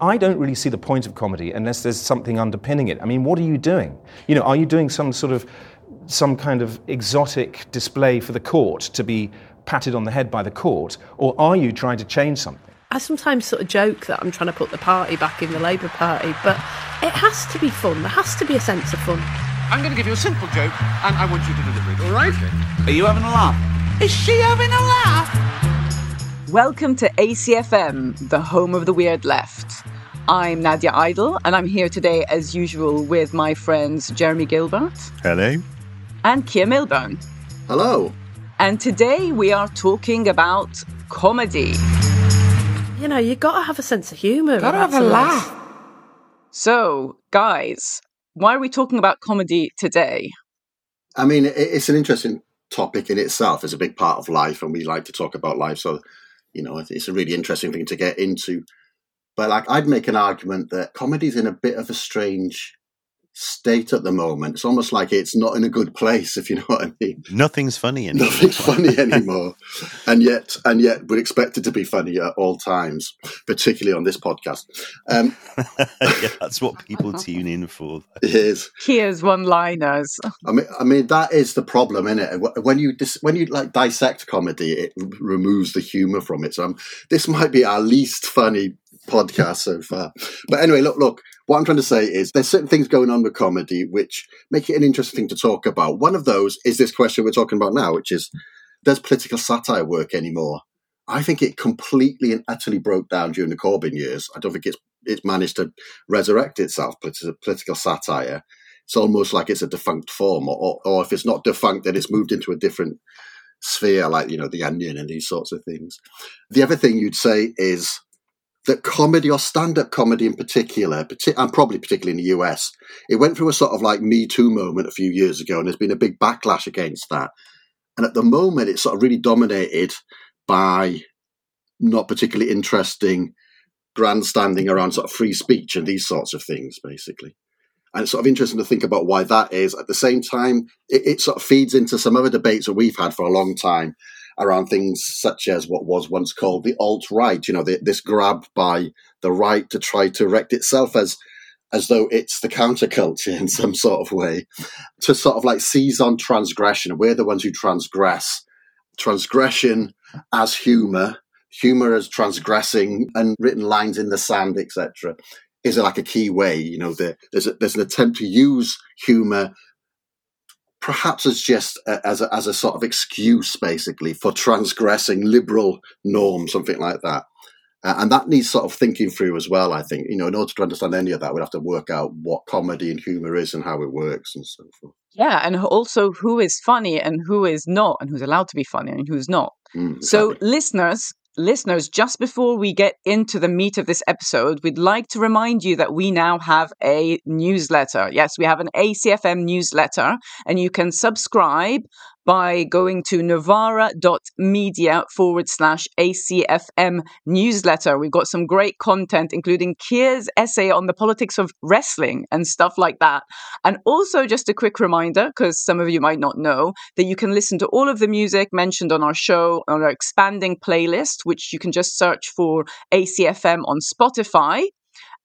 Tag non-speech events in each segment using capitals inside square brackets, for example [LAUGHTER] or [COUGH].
I don't really see the point of comedy unless there's something underpinning it. I mean, what are you doing? You know, are you doing some sort of some kind of exotic display for the court to be patted on the head by the court, or are you trying to change something? I sometimes sort of joke that I'm trying to put the party back in the Labour Party, but it has to be fun. There has to be a sense of fun. I'm going to give you a simple joke, and I want you to deliver it, all right? Are you having a laugh? Is she having a laugh? Welcome to ACFM, the home of the weird left. I'm Nadia Idle, and I'm here today, as usual, with my friends Jeremy Gilbert. Hello. And Keir Milburn. Hello. And today we are talking about comedy. You know, you got to have a sense of humour. Gotta have a laugh. So, guys, why are we talking about comedy today? I mean, it's an interesting topic in itself. It's a big part of life, and we like to talk about life. So, you know, it's a really interesting thing to get into. But like, I'd make an argument that comedy's in a bit of a strange state at the moment. It's almost like it's not in a good place, [LAUGHS] if you know what I mean. Nothing's funny [LAUGHS] anymore. Nothing's funny anymore, [LAUGHS] and yet, and yet, we're expected to be funny at all times, particularly on this podcast. Um, yeah, that's what people tune in for. It is. Here's one-liners. I mean, I mean that is the problem, isn't it? When you dis- when you like dissect comedy, it removes the humor from it. So um, this might be our least funny podcast so far. But anyway, look, look, what I'm trying to say is there's certain things going on with comedy which make it an interesting thing to talk about. One of those is this question we're talking about now, which is does political satire work anymore? I think it completely and utterly broke down during the Corbyn years. I don't think it's it's managed to resurrect itself. Political satire. It's almost like it's a defunct form, or, or, or if it's not defunct, then it's moved into a different sphere, like you know the Onion and these sorts of things. The other thing you'd say is that comedy or stand-up comedy in particular, and probably particularly in the US, it went through a sort of like Me Too moment a few years ago, and there's been a big backlash against that. And at the moment, it's sort of really dominated by not particularly interesting grandstanding around sort of free speech and these sorts of things, basically. And it's sort of interesting to think about why that is. At the same time, it, it sort of feeds into some other debates that we've had for a long time around things such as what was once called the alt right. You know, the, this grab by the right to try to erect itself as as though it's the counterculture [LAUGHS] in some sort of way, to sort of like seize on transgression. We're the ones who transgress. Transgression as humor, humor as transgressing, and written lines in the sand, etc. Is like a key way, you know. The, there's a, there's an attempt to use humor perhaps as just a, as a, as a sort of excuse, basically, for transgressing liberal norms, something like that. Uh, and that needs sort of thinking through as well, I think. You know, in order to understand any of that, we'd have to work out what comedy and humor is and how it works and so forth. Yeah, and also who is funny and who is not, and who's allowed to be funny and who's not. Mm, exactly. So, listeners, listeners, just before we get into the meat of this episode, we'd like to remind you that we now have a newsletter. Yes, we have an ACFM newsletter, and you can subscribe by going to novara.media forward slash ACFM newsletter. We've got some great content, including Keir's essay on the politics of wrestling and stuff like that. And also, just a quick reminder, because some of you might not know, that you can listen to all of the music mentioned on our show on our expanding playlist, which you can just search for ACFM on Spotify.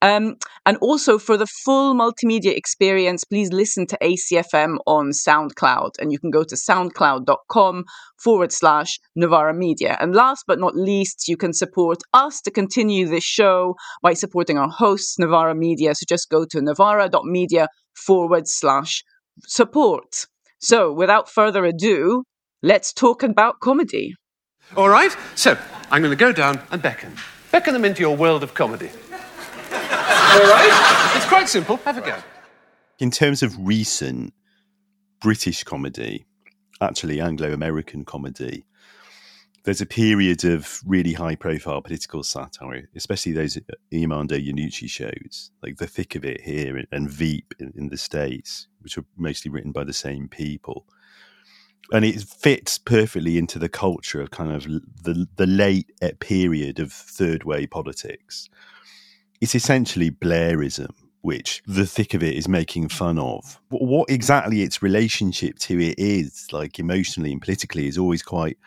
Um, and also for the full multimedia experience, please listen to ACFM on SoundCloud. And you can go to soundcloud.com forward slash Novara Media. And last but not least, you can support us to continue this show by supporting our hosts, Novara Media. So just go to novara.media forward slash support. So without further ado, let's talk about comedy. All right, so I'm going to go down and beckon. Beckon them into your world of comedy. All right? It's quite simple. Have a go. In terms of recent British comedy, actually Anglo American comedy, there's a period of really high profile political satire, especially those Armando Iannucci shows, like The Thick of It here and Veep in, in the States, which are mostly written by the same people. And it fits perfectly into the culture of kind of the the late eh, period of third way politics it's essentially Blairism, which the thick of it is making fun of. What exactly its relationship to it is, like emotionally and politically, is always quite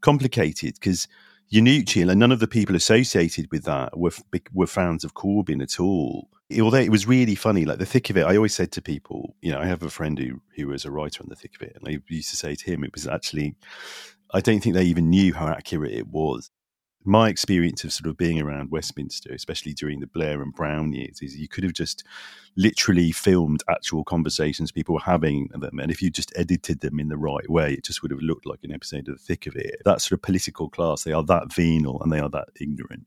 complicated because Iannucci and none of the people associated with that were were fans of Corbyn at all. Although it was really funny, like the thick of it, I always said to people, you know, I have a friend who who was a writer on the thick of it, and I used to say to him, it was actually, I don't think they even knew how accurate it was my experience of sort of being around Westminster, especially during the Blair and Brown years, is you could have just literally filmed actual conversations people were having them. And if you just edited them in the right way, it just would have looked like an episode of The Thick of It. That sort of political class, they are that venal and they are that ignorant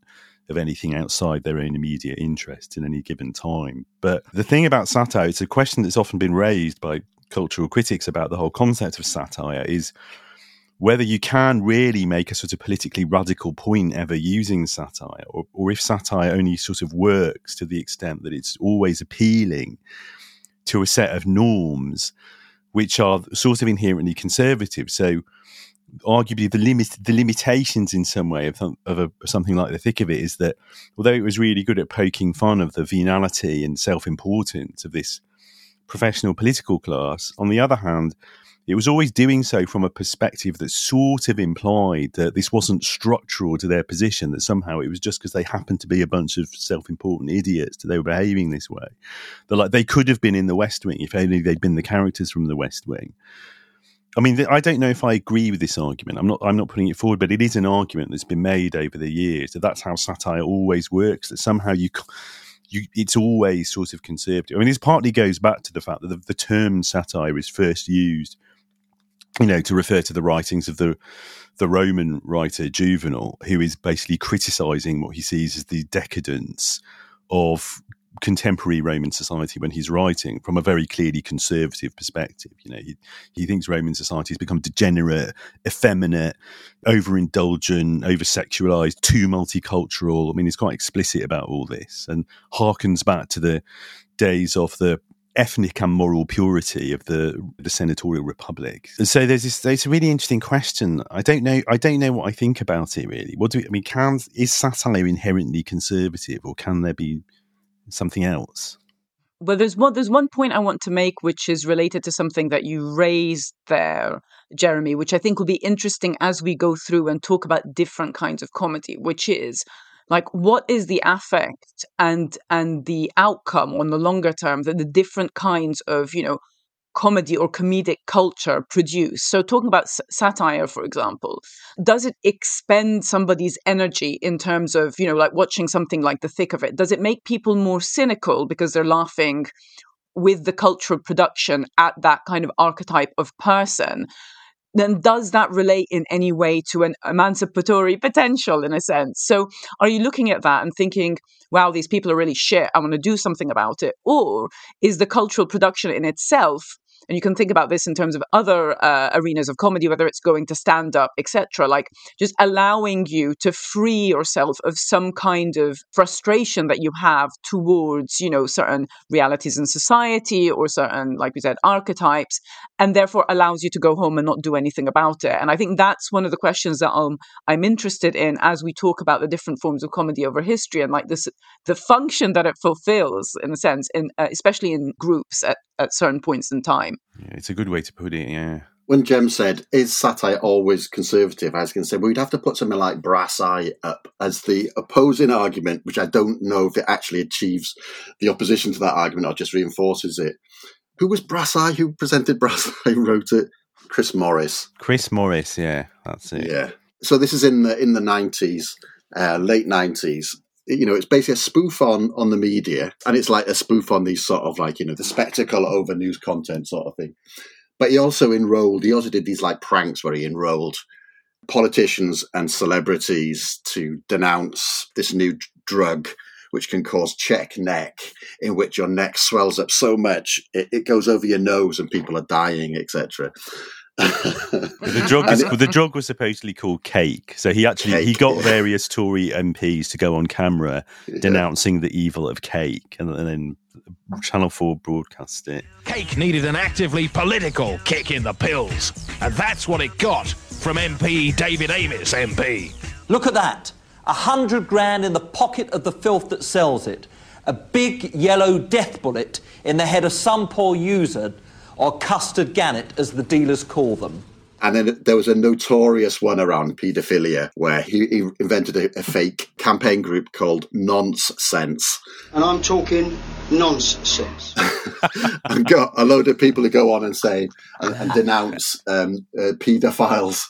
of anything outside their own immediate interest in any given time. But the thing about satire, it's a question that's often been raised by cultural critics about the whole concept of satire is whether you can really make a sort of politically radical point ever using satire, or, or if satire only sort of works to the extent that it's always appealing to a set of norms which are sort of inherently conservative. So, arguably, the limit, the limitations in some way of, of a, something like the thick of it is that although it was really good at poking fun of the venality and self importance of this professional political class, on the other hand, it was always doing so from a perspective that sort of implied that this wasn't structural to their position, that somehow it was just because they happened to be a bunch of self important idiots that they were behaving this way. That like they could have been in the West Wing if only they'd been the characters from the West Wing. I mean, I don't know if I agree with this argument. I'm not. I'm not putting it forward, but it is an argument that's been made over the years that that's how satire always works. That somehow you, you, it's always sort of conservative. I mean, this partly goes back to the fact that the, the term satire is first used you know, to refer to the writings of the the Roman writer Juvenal, who is basically criticizing what he sees as the decadence of contemporary Roman society when he's writing from a very clearly conservative perspective. You know, he, he thinks Roman society has become degenerate, effeminate, overindulgent, over-sexualized, too multicultural. I mean, he's quite explicit about all this and harkens back to the days of the ethnic and moral purity of the the senatorial republic. And So there's this. There's a really interesting question. I don't know. I don't know what I think about it really. What do we, I mean? Can is satire inherently conservative, or can there be something else? Well, there's one there's one point I want to make, which is related to something that you raised there, Jeremy, which I think will be interesting as we go through and talk about different kinds of comedy, which is like what is the affect and and the outcome on the longer term that the different kinds of you know comedy or comedic culture produce? So talking about s- satire for example does it expend somebody's energy in terms of you know like watching something like the thick of it? Does it make people more cynical because they're laughing with the cultural production at that kind of archetype of person then does that relate in any way to an emancipatory potential in a sense? So are you looking at that and thinking, wow, these people are really shit, I want to do something about it? Or is the cultural production in itself and you can think about this in terms of other uh, arenas of comedy whether it's going to stand up etc like just allowing you to free yourself of some kind of frustration that you have towards you know certain realities in society or certain like we said archetypes and therefore allows you to go home and not do anything about it. And i think that's one of the questions that um, i'm interested in as we talk about the different forms of comedy over history and like this the function that it fulfills in a sense in uh, especially in groups at, at certain points in time yeah, it's a good way to put it. Yeah. When Jem said, "Is satire always conservative?" I was going to say well, we'd have to put something like Brass Eye up as the opposing argument, which I don't know if it actually achieves the opposition to that argument or just reinforces it. Who was Brass Eye? Who presented Brass [LAUGHS] Eye? Who wrote it? Chris Morris. Chris Morris. Yeah, that's it. Yeah. So this is in the in the nineties, uh, late nineties, you know, it's basically a spoof on on the media, and it's like a spoof on these sort of like you know the spectacle over news content sort of thing. But he also enrolled. He also did these like pranks where he enrolled politicians and celebrities to denounce this new drug which can cause Czech neck, in which your neck swells up so much it, it goes over your nose and people are dying, etc the drug [LAUGHS] is, the drug was supposedly called cake. So he actually cake, he got yeah. various Tory MPs to go on camera yeah. denouncing the evil of cake, and, and then Channel Four broadcast it. Cake needed an actively political kick in the pills, and that's what it got from MP David Amess MP. Look at that, a hundred grand in the pocket of the filth that sells it, a big yellow death bullet in the head of some poor user or custard gannet, as the dealers call them. And then there was a notorious one around paedophilia where he, he invented a, a, fake campaign group called Nonsense. And I'm talking nonsense. [LAUGHS] and got a load of people who go on and say and, and denounce um, uh, paedophiles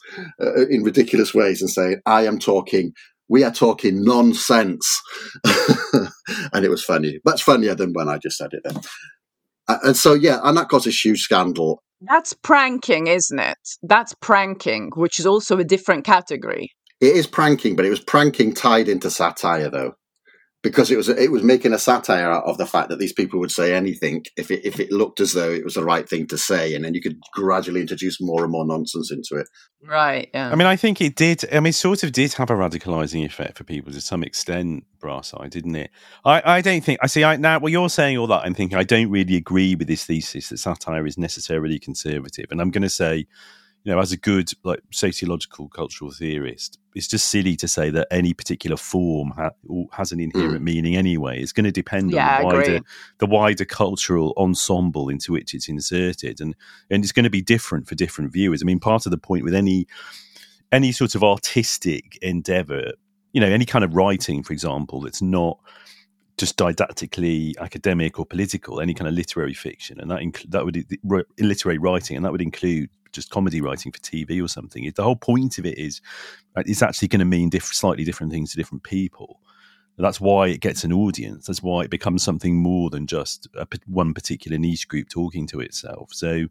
uh, in ridiculous ways and say, I am talking we are talking nonsense. [LAUGHS] and it was funny. Much funnier than when I just said it then. Uh, and so, yeah, and that caused a huge scandal. That's pranking, isn't it? That's pranking, which is also a different category. It is pranking, but it was pranking tied into satire, though because it was it was making a satire out of the fact that these people would say anything if it if it looked as though it was the right thing to say, and then you could gradually introduce more and more nonsense into it. Right. Yeah. I mean, I think it did. I mean, sort of did have a radicalizing effect for people to some extent. Brass eye, didn't it? I, I don't think. I see. I now, well, you're saying all that. I'm thinking I don't really agree with this thesis that satire is necessarily conservative, and I'm going to say you know, as a good like sociological cultural theorist, it's just silly to say that any particular form ha- has an inherent mm. meaning anyway. It's going to depend yeah, on the wider, the wider cultural ensemble into which it's inserted, and and it's going to be different for different viewers. I mean, part of the point with any any sort of artistic endeavor, you know, any kind of writing, for example, that's not just didactically academic or political, any kind of literary fiction, and that inc- that would literary writing, and that would include just comedy writing for TV or something. The whole point of it is it's actually going to mean diff- slightly different things to different people. That's why it gets an audience. That's why it becomes something more than just a, one particular niche group talking to itself. So,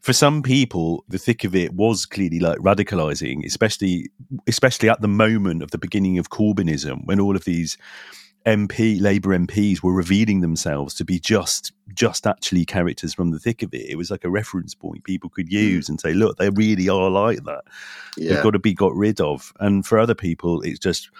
for some people, the thick of it was clearly like radicalizing, especially especially at the moment of the beginning of Corbynism, when all of these MP Labour MPs were revealing themselves to be just just actually characters from the thick of it. It was like a reference point people could hmm. use and say, look, they really are like that. Yeah. They've got to be got rid of. And for other people, it's just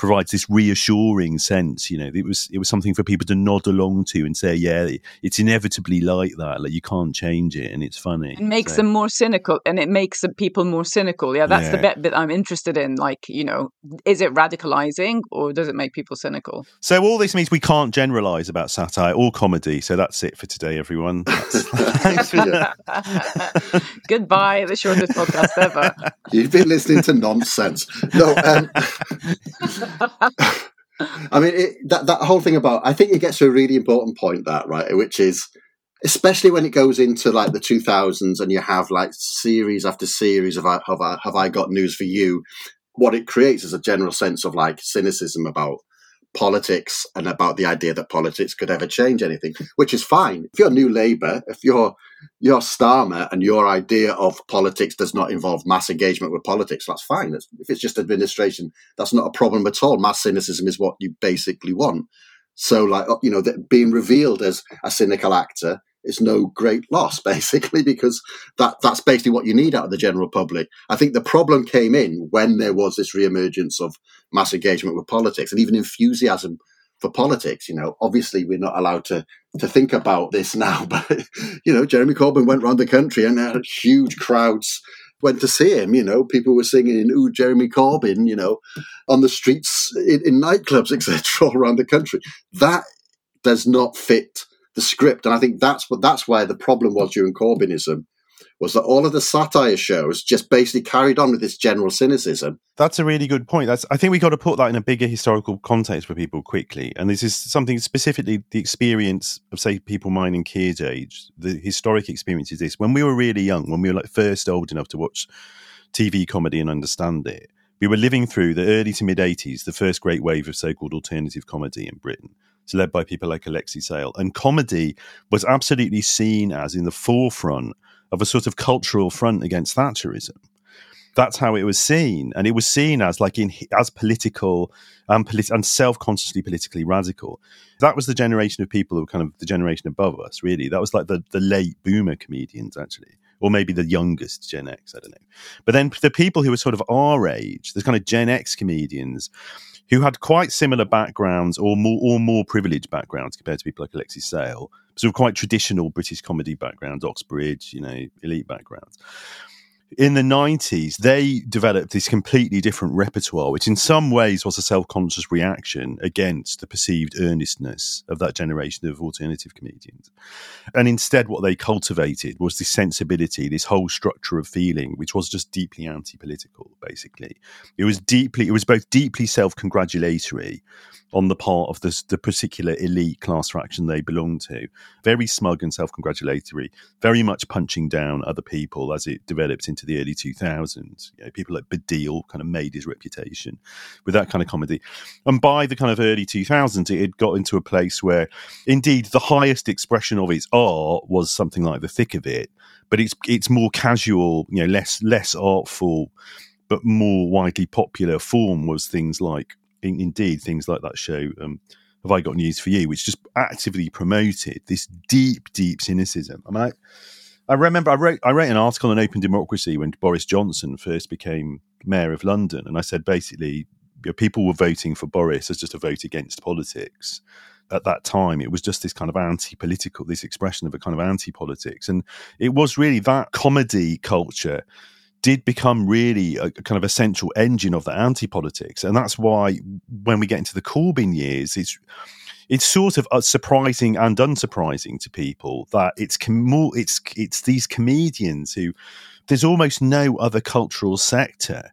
provides this reassuring sense. You know, it was it was something for people to nod along to and say, yeah, it's inevitably like that. Like you can't change it, and it's funny. It makes so. them more cynical, and it makes the people more cynical. Yeah, that's yeah. the bit that I'm interested in. Like, you know, is it radicalizing or does it make people cynical? So all this means we can't generalize about satire or comedy. So that's it for today, everyone. [LAUGHS] Thanks for [LAUGHS] Goodbye, the shortest podcast ever. You've been listening to nonsense. No. Um, [LAUGHS] [LAUGHS] I mean, it, that that whole thing about I think it gets to a really important point that right, which is especially when it goes into like the 2000s and you have like series after series of have I, have I got news for you. What it creates is a general sense of like cynicism about politics and about the idea that politics could ever change anything, which is fine. If you're New Labour, if you're you're Starmer and your idea of politics does not involve mass engagement with politics, that's fine. if it's just administration, that's not a problem at all. Mass cynicism is what you basically want. So, like uh, you know, being revealed as a cynical actor is no great loss, [LAUGHS] basically, because that that's basically what you need out of the general public. I think the problem came in when there was this reemergence of mass engagement with politics and even enthusiasm for politics. You know, obviously we're not allowed to to think about this now, [LAUGHS] but you know, Jeremy Corbyn went around the country and had huge crowds went to see him. You know, people were singing "Ooh, Jeremy Corbyn," you know, on the streets in, in nightclubs, [LAUGHS] etc., all around the country. That does not fit the script. And I think that's what that's why the problem was during Corbynism was that all of the satire shows just basically carried on with this general cynicism. That's a really good point. That's I think we got to put that in a bigger historical context for people quickly. And this is something specifically the experience of say people mine and kids age. The historic experience is this: when we were really young, when we were like first old enough to watch TV comedy and understand it, we were living through the early to mid 80s, the first great wave of so called alternative comedy in Britain. Led by people like Alexei Sayle. And comedy was absolutely seen as in the forefront of a sort of cultural front against Thatcherism. That's how it was seen, and it was seen as like in as political and, polit- and self-consciously politically radical. That was the generation of people who were kind of the generation above us. Really, that was like the the late boomer comedians actually or maybe the youngest Gen X, I don't know. But then the people who were sort of our age, the kind of Gen X comedians, who had quite similar backgrounds or more or more privileged backgrounds compared to people like Alexei Sayle, sort of quite traditional British comedy backgrounds, Oxbridge, you know, elite backgrounds, in the 90s, they developed this completely different repertoire, which in some ways was a self conscious reaction against the perceived earnestness of that generation of alternative comedians. And instead, what they cultivated was this sensibility, this whole structure of feeling, which was just deeply anti political, basically. It was deeply, it was both deeply self congratulatory on the part of the, the particular elite class fraction they belonged to, very smug and self congratulatory, very much punching down other people as it developed into the early 2000s. You know, people like Baddiel kind of made his reputation with that kind of comedy. And by the kind of early 2000s, it had got into a place where, indeed, the highest expression of its art was something like The Thick of It, but it's it's more casual, you know, less less artful, but more widely popular form was things like, in, indeed, things like that show. Um, have I got news for you? Which just actively promoted this deep, deep cynicism. I mean, I, I remember I wrote I wrote an article on open democracy when Boris Johnson first became mayor of London, and I said basically you know, people were voting for Boris as just a vote against politics. At that time, it was just this kind of anti-political, this expression of a kind of anti-politics, and it was really that comedy culture did become really a, kind of essential engine of the anti-politics, and that's why when we get into the Corbyn years, it's it's sort of uh, surprising and unsurprising to people that it's com- it's it's these comedians who there's almost no other cultural sector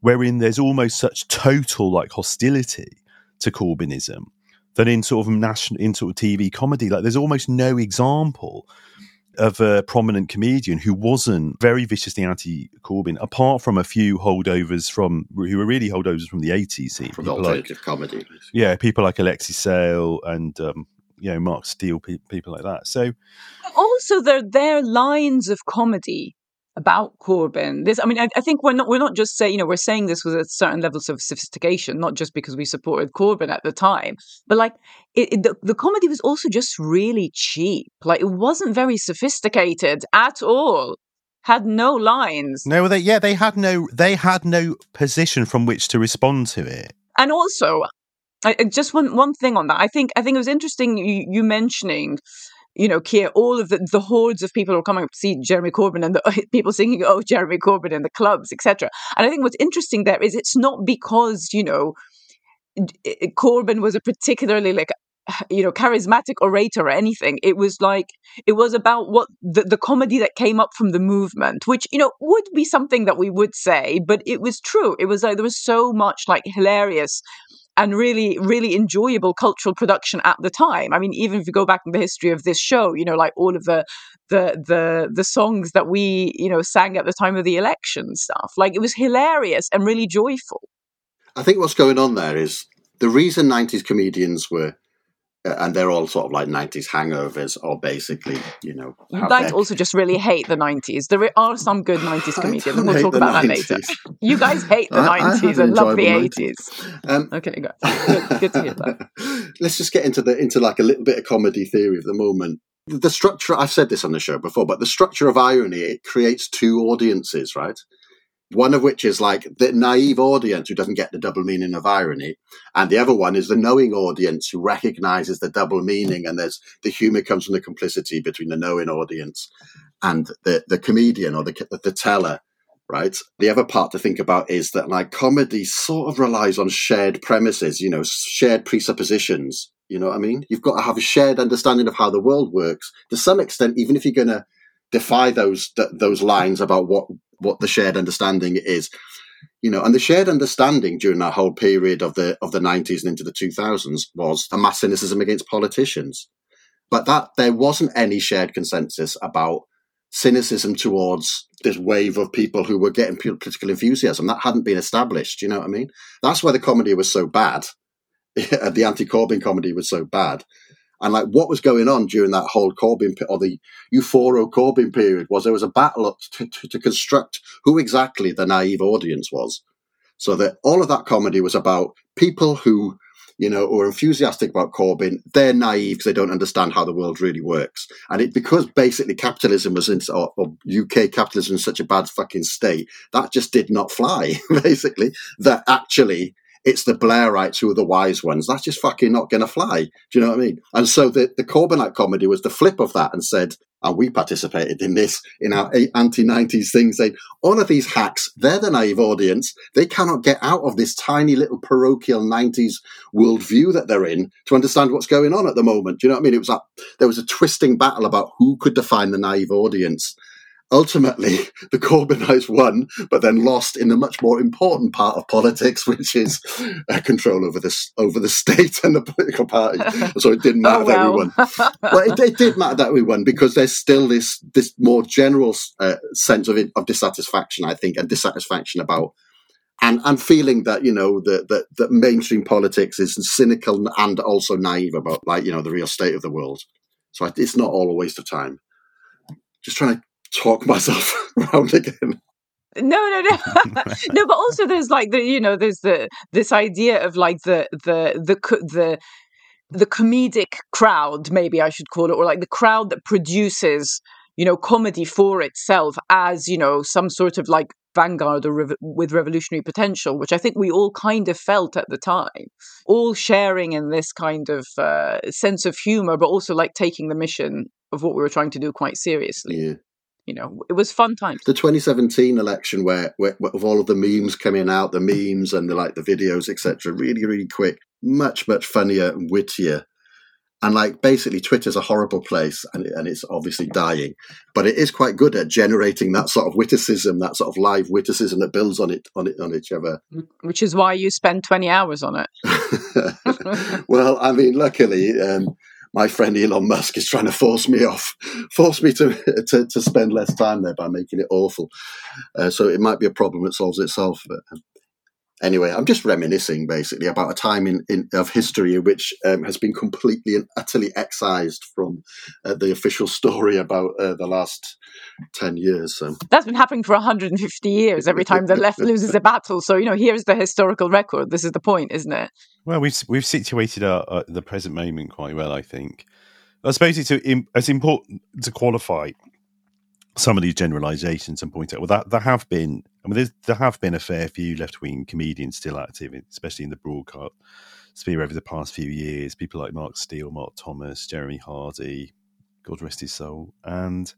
wherein there's almost such total like hostility to Corbynism than in sort of national in sort of TV comedy. Like there's almost no example of a prominent comedian who wasn't very viciously anti-Corbyn, apart from a few holdovers from who were really holdovers from the 80s scene. From alternative like, comedy. Yeah, people like Alexei Sayle and um, you know Mark Steel, pe- people like that. So also there their lines of comedy about Corbyn. This, I mean, I, I, think we're not we're not just saying you know we're saying this with a certain levels of sophistication, not just because we supported Corbyn at the time, but like it, it, the the comedy was also just really cheap. Like it wasn't very sophisticated at all. Had no lines. No, they yeah they had no they had no position from which to respond to it. And also, I, just one one thing on that. I think I think it was interesting you, you mentioning you know, Keir, all of the, the hordes of people who are coming up to see Jeremy Corbyn and the [LAUGHS] people singing, oh, Jeremy Corbyn in the clubs, etc. And I think what's interesting there is it's not because, you know, Corbyn was a particularly like [SIGHS] you know charismatic orator or anything it was like it was about what the, the comedy that came up from the movement which you know would be something that we would say but it was true it was like there was so much like hilarious and really, really enjoyable cultural production at the time. I mean, even if you go back in the history of this show, you know, like all of the the the the songs that we, you know, sang at the time of the election stuff, like it was hilarious and really joyful. I think what's going on there is the reason '90s comedians were and they're all sort of like 90s hangovers or basically you know you guys also just really hate the 90s there are some good 90s [LAUGHS] comedians. we'll talk about 90s. that later. you guys hate the [LAUGHS] I, 90s I and love the 80s um, okay good. good. good to hear that. [LAUGHS] Let's just get into the into like a little bit of comedy theory of the moment. The structure i've said this on the show before but the structure of irony it creates two audiences right one of which is like the naive audience who doesn't get the double meaning of irony, and the other one is the knowing audience who recognizes the double meaning, and there's the humor comes from the complicity between the knowing audience and the the comedian or the the teller. Right. The other part to think about is that like comedy sort of relies on shared premises, you know, shared presuppositions. You know what I mean? You've got to have a shared understanding of how the world works to some extent, even if you're going to defy those th- those lines about what what the shared understanding is. You know and the shared understanding during that whole period of the of the 90s and into the 2000s was a mass cynicism against politicians. But that there wasn't any shared consensus about cynicism towards this wave of people who were getting political enthusiasm. That hadn't been established you know what i mean? That's why the comedy was so bad. [LAUGHS] The anti-corbyn comedy was so bad and like what was going on during that whole Corbyn or the Euphoria Corbyn period was there was a battle to, to, to, construct who exactly the naive audience was. So that all of that comedy was about people who, you know, were enthusiastic about Corbyn. They're naive because they don't understand how the world really works. And it because basically capitalism was in or, or UK capitalism in such a bad fucking state that just did not fly. [LAUGHS] basically, that actually it's the Blairites who are the wise ones. That's just fucking not going to fly. Do you know what I mean? And so the, the Corbynite comedy was the flip of that and said, and we participated in this in our anti 90s thing, saying, all of these hacks, they're the naive audience. They cannot get out of this tiny little parochial 90s worldview that they're in to understand what's going on at the moment. Do you know what I mean? It was like there was a twisting battle about who could define the naive audience ultimately [LAUGHS] the Corbynites won, but then lost in the much more important part of politics, [LAUGHS] which is uh, control over the over the [LAUGHS] state and the political party. so it didn't matter oh, that we won. well, it, it, did matter that we won because there's still this this more general uh, sense of it, of dissatisfaction, I think, and dissatisfaction about. And, and feeling that you know that, that that mainstream politics is cynical and also naive about like you know the real state of the world, so it's not all a waste of time. Just trying to talk myself [LAUGHS] around again. No, no, no, [LAUGHS] no. But also, there's like the you know, there's the this idea of like the the the the the comedic crowd, maybe I should call it, or like the crowd that produces you know comedy for itself as you know some sort of like vanguard or rev- with revolutionary potential, which I think we all kind of felt at the time, all sharing in this kind of uh, sense of humor, but also like taking the mission of what we were trying to do quite seriously. Yeah you know, it was fun times. The 2017 election, where, where, of all of the memes coming out, the memes and the like, the videos, etc., really, really quick, much, much funnier and wittier. And like, basically, Twitter's a horrible place, and and it's obviously dying, but it is quite good at generating that sort of witticism, that sort of live witticism that builds on it, on it, on each other. Which is why you spend 20 hours on it. [LAUGHS] well, I mean, luckily. Um, my friend Elon Musk is trying to force me off, [LAUGHS] force me to to, to spend less time there by making it awful. Uh, so it might be a problem that solves itself. But um, anyway, I'm just reminiscing basically about a time in, in of history which um, has been completely and utterly excised from uh, the official [LAUGHS] story about uh, the last 10 years. So. That's been happening for 150 years every time the left [LAUGHS] loses a battle. So, you know, here's the historical record. This is the point, isn't it? Well, we've, we've situated our, uh, the present moment quite well, I think. I suppose it's, a, it's important to qualify some of these generalizations and point out well that there have been I mean there have been a fair few left wing comedians still active, especially in the broadcast sphere over the past few years. People like Mark Steel, Mark Thomas, Jeremy Hardy, God rest his soul, and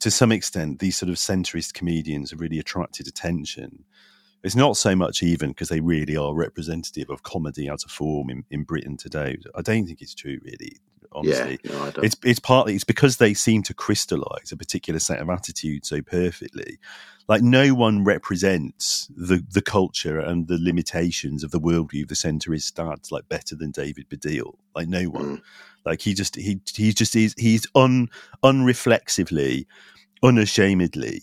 to some extent, these sort of centrist comedians have really attracted attention. It's not so much even because they really are representative of comedy as a form in, in Britain today. I don't think it's true, really honestly. Yeah, no, it's it's partly it's because they seem to crystallize a particular set of attitudes so perfectly. Like no one represents the the culture and the limitations of the worldview of the centrist stats like better than David Baddiel. Like no one. Mm. Like he just he he just is he's un unreflexively, unashamedly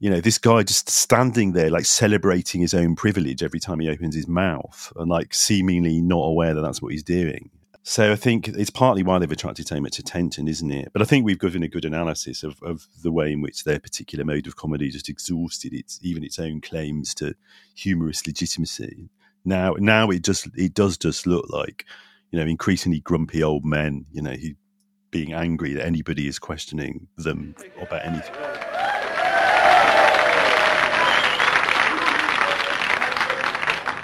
you know, this guy just standing there, like celebrating his own privilege every time he opens his mouth and like seemingly not aware that that's what he's doing. So I think it's partly why they've attracted so much attention, isn't it? But I think we've given a good analysis of, of the way in which their particular mode of comedy just exhausted its even its own claims to humorous legitimacy. Now, now it just it does just look like you know increasingly grumpy old men, you know, who being angry that anybody is questioning them about anything.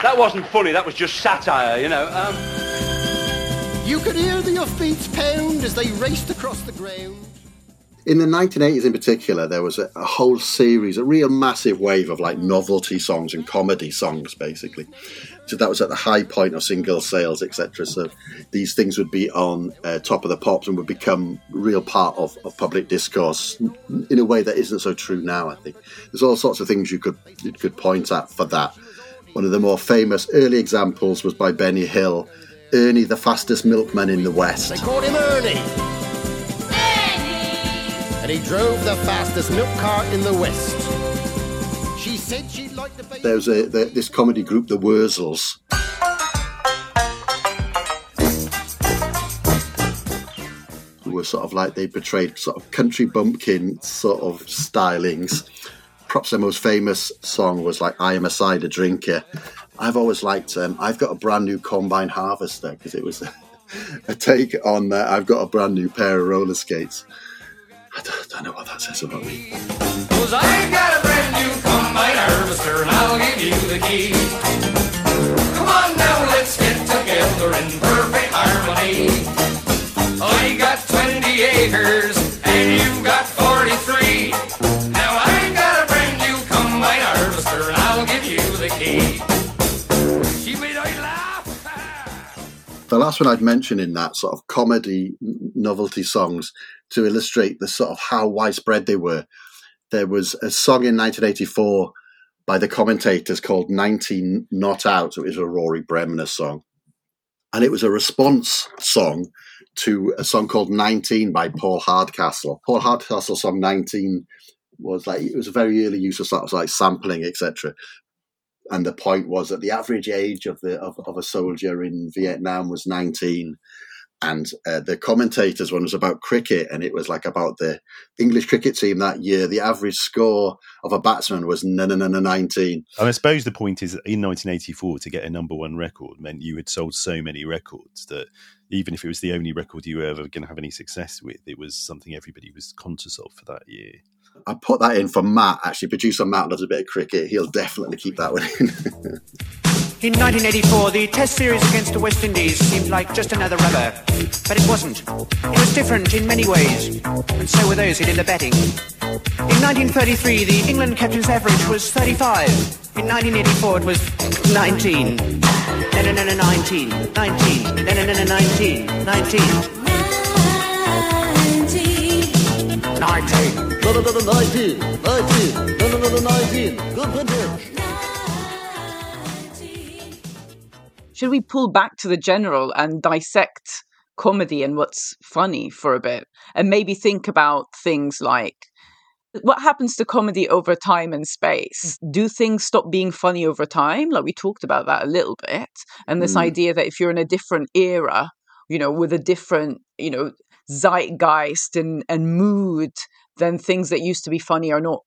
That wasn't funny. That was just satire, you know. Um... You could hear the offbeats pound as they raced across the ground. In the 1980s, in particular, there was a, a, whole series, a real massive wave of like novelty songs and comedy songs, basically. So that was at the high point of single sales, etc. So these things would be on uh, top of the pops and would become real part of, of public discourse in a way that isn't so true now. I think there's all sorts of things you could you could point at for that. One of the more famous early examples was by Benny Hill Ernie, the fastest milkman in the West. They called him Ernie. Ernie. And he drove the fastest milk cart in the West. She said she'd like to. There was a, the, this comedy group, the Wurzels. Who were sort of like they portrayed sort of country bumpkin sort of stylings. Perhaps their most famous song was like "I Am a Cider Drinker," I've always liked. Um, I've got a brand new combine harvester because it was a, [LAUGHS] a take on. Uh, I've got a brand new pair of roller skates. I don't, don't know what that says about me. Cause I got a brand new combine harvester and I'll give you the key. Come on now, let's get together in perfect harmony. I got 20 acres and you've got 43. The last one I'd mention in that sort of comedy novelty songs to illustrate the sort of how widespread they were. There was a song in 1984 by the commentators called 19 Not Out. It was a Rory Bremner song. And it was a response song to a song called 19 by Paul Hardcastle. Paul Hardcastle's song 19 was like, it was a very early use of sort of like sampling, etc. And the point was that the average age of the of, of a soldier in Vietnam was 19 and uh, the commentators one was about cricket and it was like about the english cricket team that year the average score of a batsman was no no no no 19 And I suppose the point is that in 1984 to get a number one record meant you had sold so many records that even if it was the only record you were ever going to have any success with, it was something everybody was conscious of for that year. I put that in for matt actually producer matt loves a bit of cricket he'll definitely keep that one in [LAUGHS] In 1984, the Test series against the West Indies seemed like just another rubber. But it wasn't. It was different in many ways, and so were those who did the betting. In 1933, the England captain's average was 35. In 1984, it was 19. No, no, no, no, 19. 19. No, no, no, no, 19. 19. 19. No, no, no, no, 19. 19. No, no, no, no, 19. Good vintage. Should we pull back to the general and dissect comedy and what's funny for a bit and maybe think about things like what happens to comedy over time and space? Do things stop being funny over time? Like we talked about that a little bit. And this Mm. idea that if you're in a different era, you know, with a different, you know, zeitgeist and, and mood, then things that used to be funny are not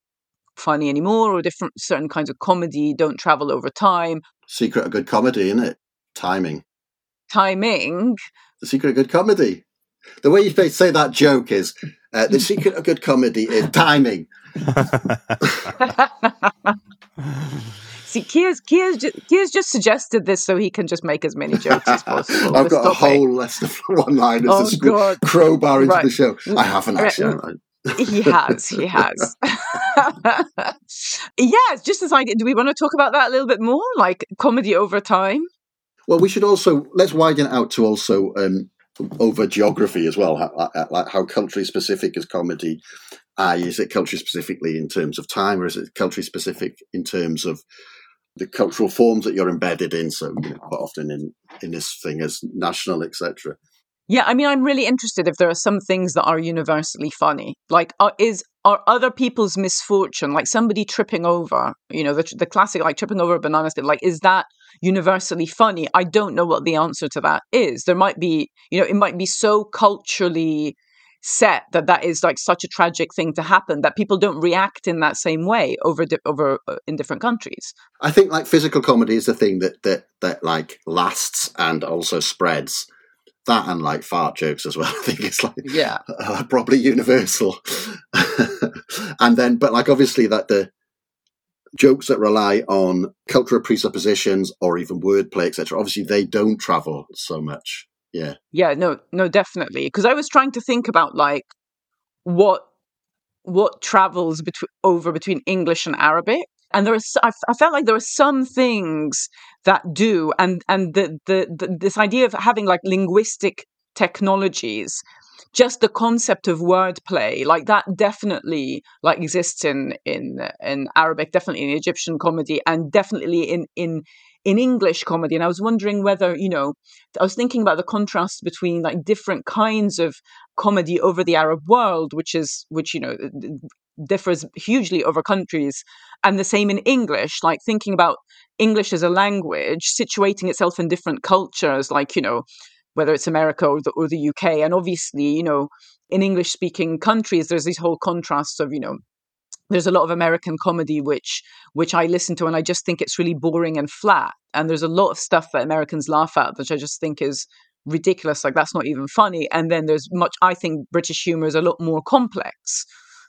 funny anymore, or different certain kinds of comedy don't travel over time. secret of good comedy isn't it timing Timing the secret of good comedy the way you say that joke is uh, the [LAUGHS] secret of good comedy is timing [LAUGHS] See, Keir's, Keir's, ju- Keir's just suggested this so he can just make as many jokes as [LAUGHS] possible. I've got a whole list of one-liners Oh, to crowbar into Right. the show. I haven't actually. I? he has, he has. [LAUGHS] [LAUGHS] yeah, just this idea. Do we want to talk about that a little bit more? Like comedy over time? Well, we should also let's widen it out to also um, over geography as well. How, uh, like how country specific is comedy? Uh, is it country specifically in terms of time, or is it country specific in terms of the cultural forms that you're embedded in? So, you know, quite often in in this thing as national, etc. Yeah, I mean, I'm really interested if there are some things that are universally funny. Like, is are other people's misfortune, like somebody tripping over, you know, the the classic like tripping over a banana stick, like is that universally funny? I don't know what the answer to that is. There might be, you know, it might be so culturally set that that is like such a tragic thing to happen that people don't react in that same way over di- over uh, in different countries. I think like physical comedy is the thing that that that like lasts and also spreads. That and like fart jokes as well. [LAUGHS] I think it's like Yeah. uh, probably universal. [LAUGHS] and then, but like obviously that the jokes that rely on cultural presuppositions or even wordplay, etc. Obviously, they don't travel so much. Yeah. Yeah, no, no, definitely. Because I was trying to think about like what what travels between over between English and Arabic, and there f- I felt like there are some things that do, and and the, the the this idea of having like linguistic technologies. Just the concept of wordplay, like that, definitely like exists in in in Arabic, definitely in Egyptian comedy, and definitely in in in English comedy. And I was wondering whether, you know, I was thinking about the contrast between like different kinds of comedy over the Arab world, which is, which, you know, differs hugely over countries, and the same in English, like thinking about English as a language, situating itself in different cultures, like, you know, whether it's America or the, or the UK. And obviously, you know, in English speaking countries, there's these whole contrasts of, you know, there's a lot of American comedy which which I listen to and I just think it's really boring and flat. And there's a lot of stuff that Americans laugh at which I just think is ridiculous. Like that's not even funny. And then there's much I think British humor is a lot more complex.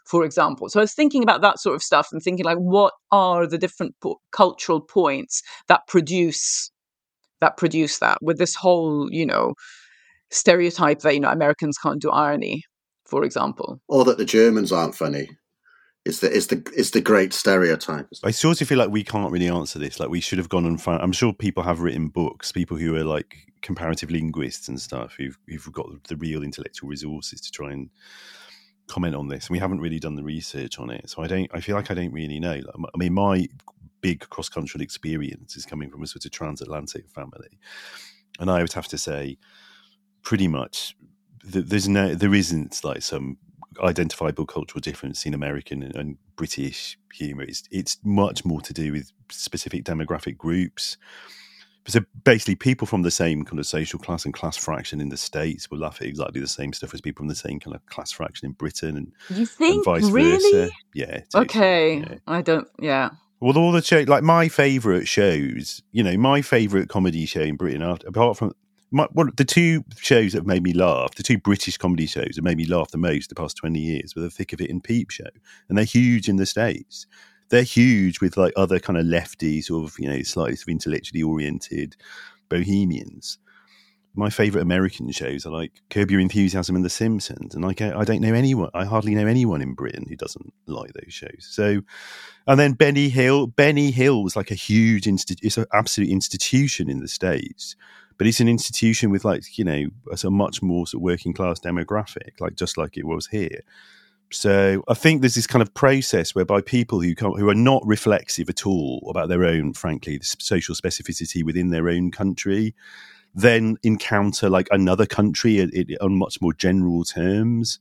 For example, so I was thinking about that sort of stuff and thinking like, what are the different po- cultural points that produce that produced that with this whole, you know, stereotype that, you know, Americans can't do irony, for example. Or that the Germans aren't funny. It's the it's the it's the great stereotype. I sort of feel like we can't really answer this. Like we should have gone and found. I'm sure people have written books. People who are like comparative linguists and stuff who've who've got the real intellectual resources to try and comment on this. We haven't really done the research on it, so I don't. I feel like I don't really know. I mean, my big cross cultural experience is coming from a sort of transatlantic family, and I would have to say, pretty much, th- there's no, there isn't like some identifiable cultural difference in American and, and British humour. It's, it's much more to do with specific demographic groups. So basically, people from the same kind of social class and class fraction in the States will laugh at exactly the same stuff as people from the same kind of class fraction in Britain and, You think and vice really? versa. Yeah. Okay, yeah. I don't. Yeah, Well, all the show, like my favorite shows, you know, my favorite comedy show in Britain, after, apart from my, well, the two shows that have made me laugh, the two British comedy shows that made me laugh the most the past 20 years were The Thick of It and Peep Show. And they're huge in the States. They're huge with like other kind of lefty, sort of, you know, slightly sort of intellectually oriented bohemians. My favorite American shows are like Curb Your Enthusiasm and The Simpsons. And like, I, don't know anyone, I hardly know anyone in Britain who doesn't like those shows. So, and then Benny Hill. Benny Hill was like a huge institution. It's an absolute institution in the states, but it's an institution with like you know a much more sort of working class demographic, like just like it was here. So I think there's this kind of process whereby people who who are not reflexive at all about their own, frankly, the social specificity within their own country, then encounter like another country i- i- on much more general terms.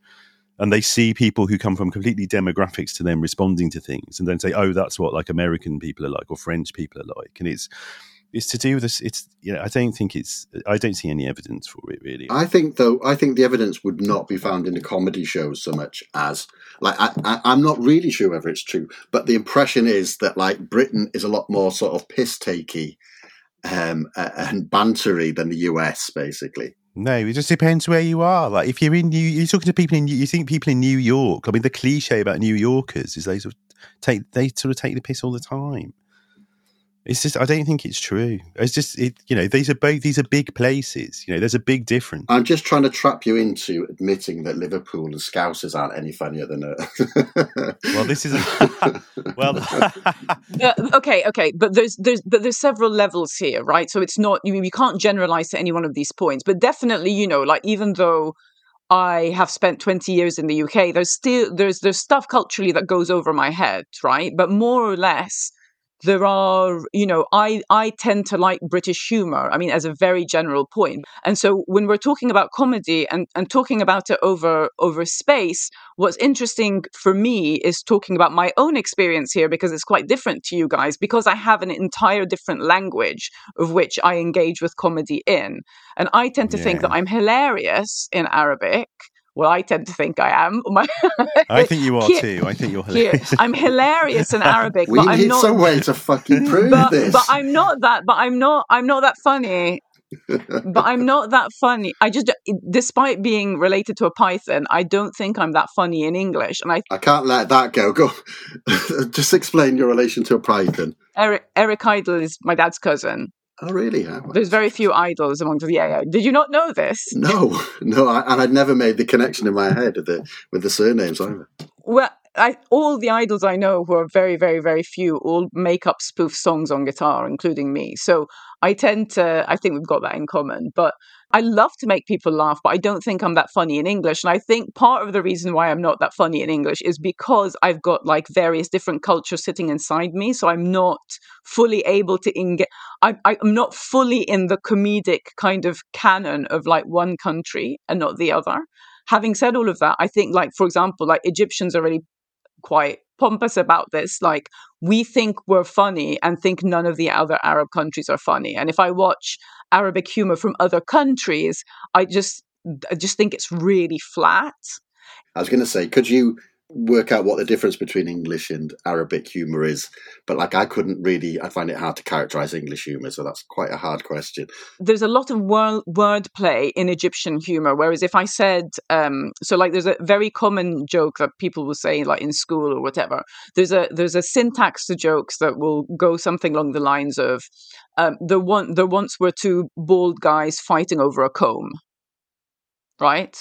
And they see people who come from completely demographics to them responding to things and then say oh that's what like american people are like or french people are like. And it's it's to do with this it's you know i don't think it's i don't see any evidence for it really. I think though I think the evidence would not be found in the comedy shows so much as like I, I, I'm not really sure whether it's true, but the impression is that like Britain is a lot more sort of piss takey um, and bantery than the US basically. no it just depends where you are. Like if you're in new you're talking to people in you think people in new york i mean the cliche about new yorkers is they sort of take they sort of take the piss all the time it's just i don't think it's true it's just it you know these are both these are big places you know there's a big difference I'm just trying to trap you into admitting that Liverpool and Scousers aren't any funnier than uh, [LAUGHS] well this is [LAUGHS] well [LAUGHS] Uh, okay, okay, but there's there's but there's several levels here, right? So it's not you you can't generalize to any one of these points, but definitely, you know, like even though I have spent 20 years in the UK, there's still there's there's stuff culturally that goes over my head, right? But more or less there are you know i i tend to like british humor i mean as a very general point. and so when we're talking about comedy and and talking about it over over space what's interesting for me is talking about my own experience here because it's quite different to you guys because i have an entire different language of which i engage with comedy in and i tend to think that i'm hilarious in arabic well i tend to think i am [LAUGHS] i think you are too i think you're hilarious i'm hilarious in [LAUGHS] arabic we but i'm need not some way to fucking prove but, this. but I'm not that. But I'm not. I'm not that funny. but I'm not that funny. I just, despite being related to a python, I don't think I'm that funny in English. And I, I can't let that go. Go, [LAUGHS] just explain your relation to a python. Eric, Eric Idle is my dad's cousin. Oh, really? There's very few Idles among the. Yeah, yeah. Did you not know this? No, [LAUGHS] no, I, and I'd never made the connection in my head with the with the surnames either. Well, I, all the Idles I know, who are very, very, very few, all make up spoof songs on guitar, including me. So I tend to, I think we've got that in common. But I love to make people laugh, but I don't think I'm that funny in English. And I think part of the reason why I'm not that funny in English is because I've got like various different cultures sitting inside me. So I'm not fully able to engage. I, I'm not fully in the comedic kind of canon of like one country and not the other. Having said all of that, I think like, for example, like Egyptians are really quite pompous about this. Like, we think we're funny and think none of the other Arab countries are funny. And if I watch Arabic humor from other countries, I just I just think it's really flat. I was going to say, could you work out what the difference between English and Arabic humor is. But like, I couldn't really. I find it hard to characterize English humor, so that's quite a hard question. there's a lot of word wordplay in Egyptian humor. Whereas if I said, um, so like there's a very common joke that people will say like in school or whatever. There's a there's a syntax to jokes that will go something along the lines of, um, there one there once were two bald guys fighting over a comb. Right.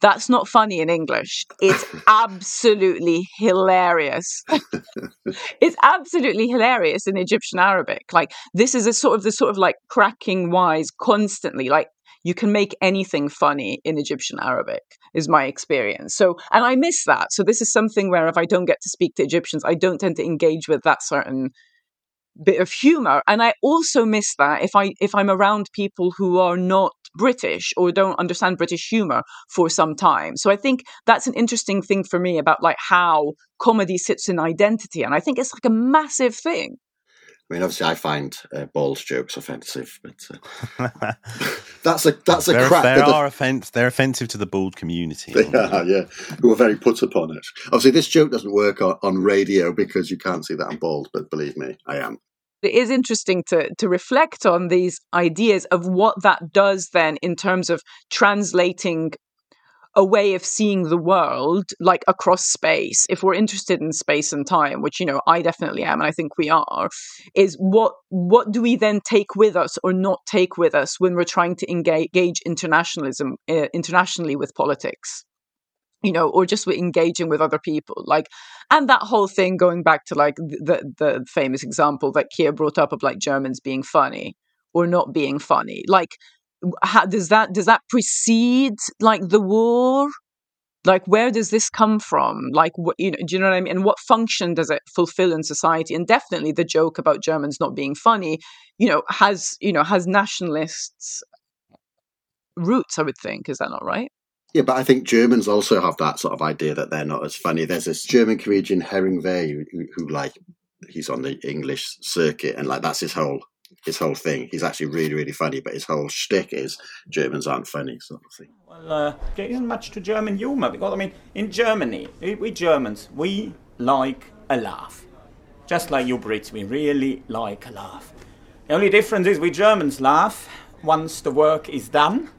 That's not funny in English. It's [LAUGHS] absolutely hilarious. [LAUGHS] it's absolutely hilarious in Egyptian Arabic. Like this is a sort of the sort of like cracking wise constantly. Like you can make anything funny in Egyptian Arabic is my experience. So and I miss that. So this is something where if I don't get to speak to Egyptians, I don't tend to engage with that certain bit of humor and i also miss that if i if i'm around people who are not british or don't understand british humor for some time so i think that's an interesting thing for me about like how comedy sits in identity and i think it's like a massive thing I mean, obviously, I find uh, bald jokes offensive, but uh, [LAUGHS] [LAUGHS] that's a that's a There, crap. there bit of- are offense. They're offensive to the bald community. They are, yeah, who are very put upon it. Obviously, this joke doesn't work on, on radio because you can't see that I'm bald, but believe me, I am. It is interesting to to reflect on these ideas of what that does then in terms of translating a way of seeing the world like across space. If we're interested in space and time which you know I definitely am and I think we are is what what do we then take with us or not take with us when we're trying to engage, internationalism uh, internationally with politics you know or just with engaging with other people like and that whole thing going back to like the the famous example that Keir brought up of like Germans being funny or not being funny like how does that does that precede like the war? Like where does this come from? Like what you know do you know what i mean? And what function does it fulfill in society? And definitely the joke about germans not being funny you know has you know has nationalists roots i would think. Is that not right Yeah, but I think Germans also have that sort of idea that they're not as funny. There's this German comedian Henning Wehn who, who, like he's on the English circuit and like that's his whole his whole thing. He's actually really really funny, but his whole shtick is Germans aren't funny sort of thing. Well, uh, there isn't much to German humour because I mean, in Germany, we Germans we like a laugh, just like you Brits. We really like a laugh. The only difference is we Germans laugh once the work is done,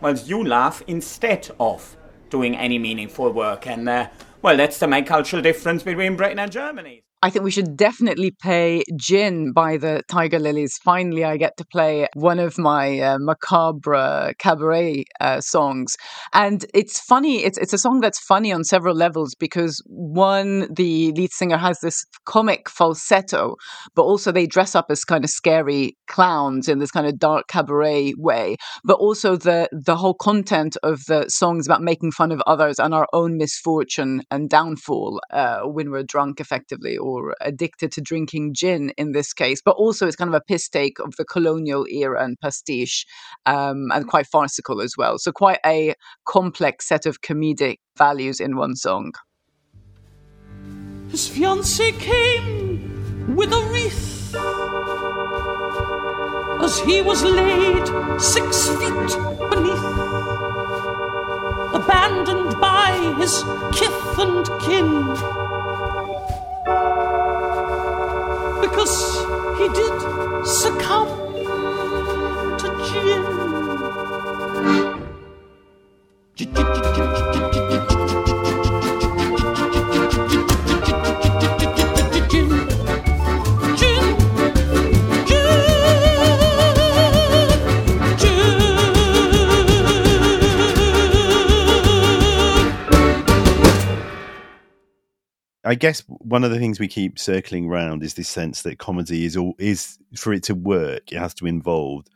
whilst you laugh instead of doing any meaningful work. And uh, well, that's the main cultural difference between Britain and Germany. I think we should definitely play Gin by the Tiger Lillies. Finally, I get to play one of my uh, macabre cabaret uh, songs. And it's funny, it's, it's a song that's funny on several levels because one, the lead singer has this comic falsetto, but also they dress up as kind of scary clowns in this kind of dark cabaret way. But also the, the whole content of the songs about making fun of others and our own misfortune and downfall uh, when we're drunk, effectively, or addicted to drinking gin in this case. But also, it's kind of a piss take of the colonial era and pastiche, um, and quite farcical as well. So, quite a complex set of comedic values in one song. His fiancée came with a wreath as he was laid six feet beneath, abandoned by his kith and kin. Because he did succumb to I guess one of the things we keep circling around is this sense that comedy is all is for it to work, it has to involve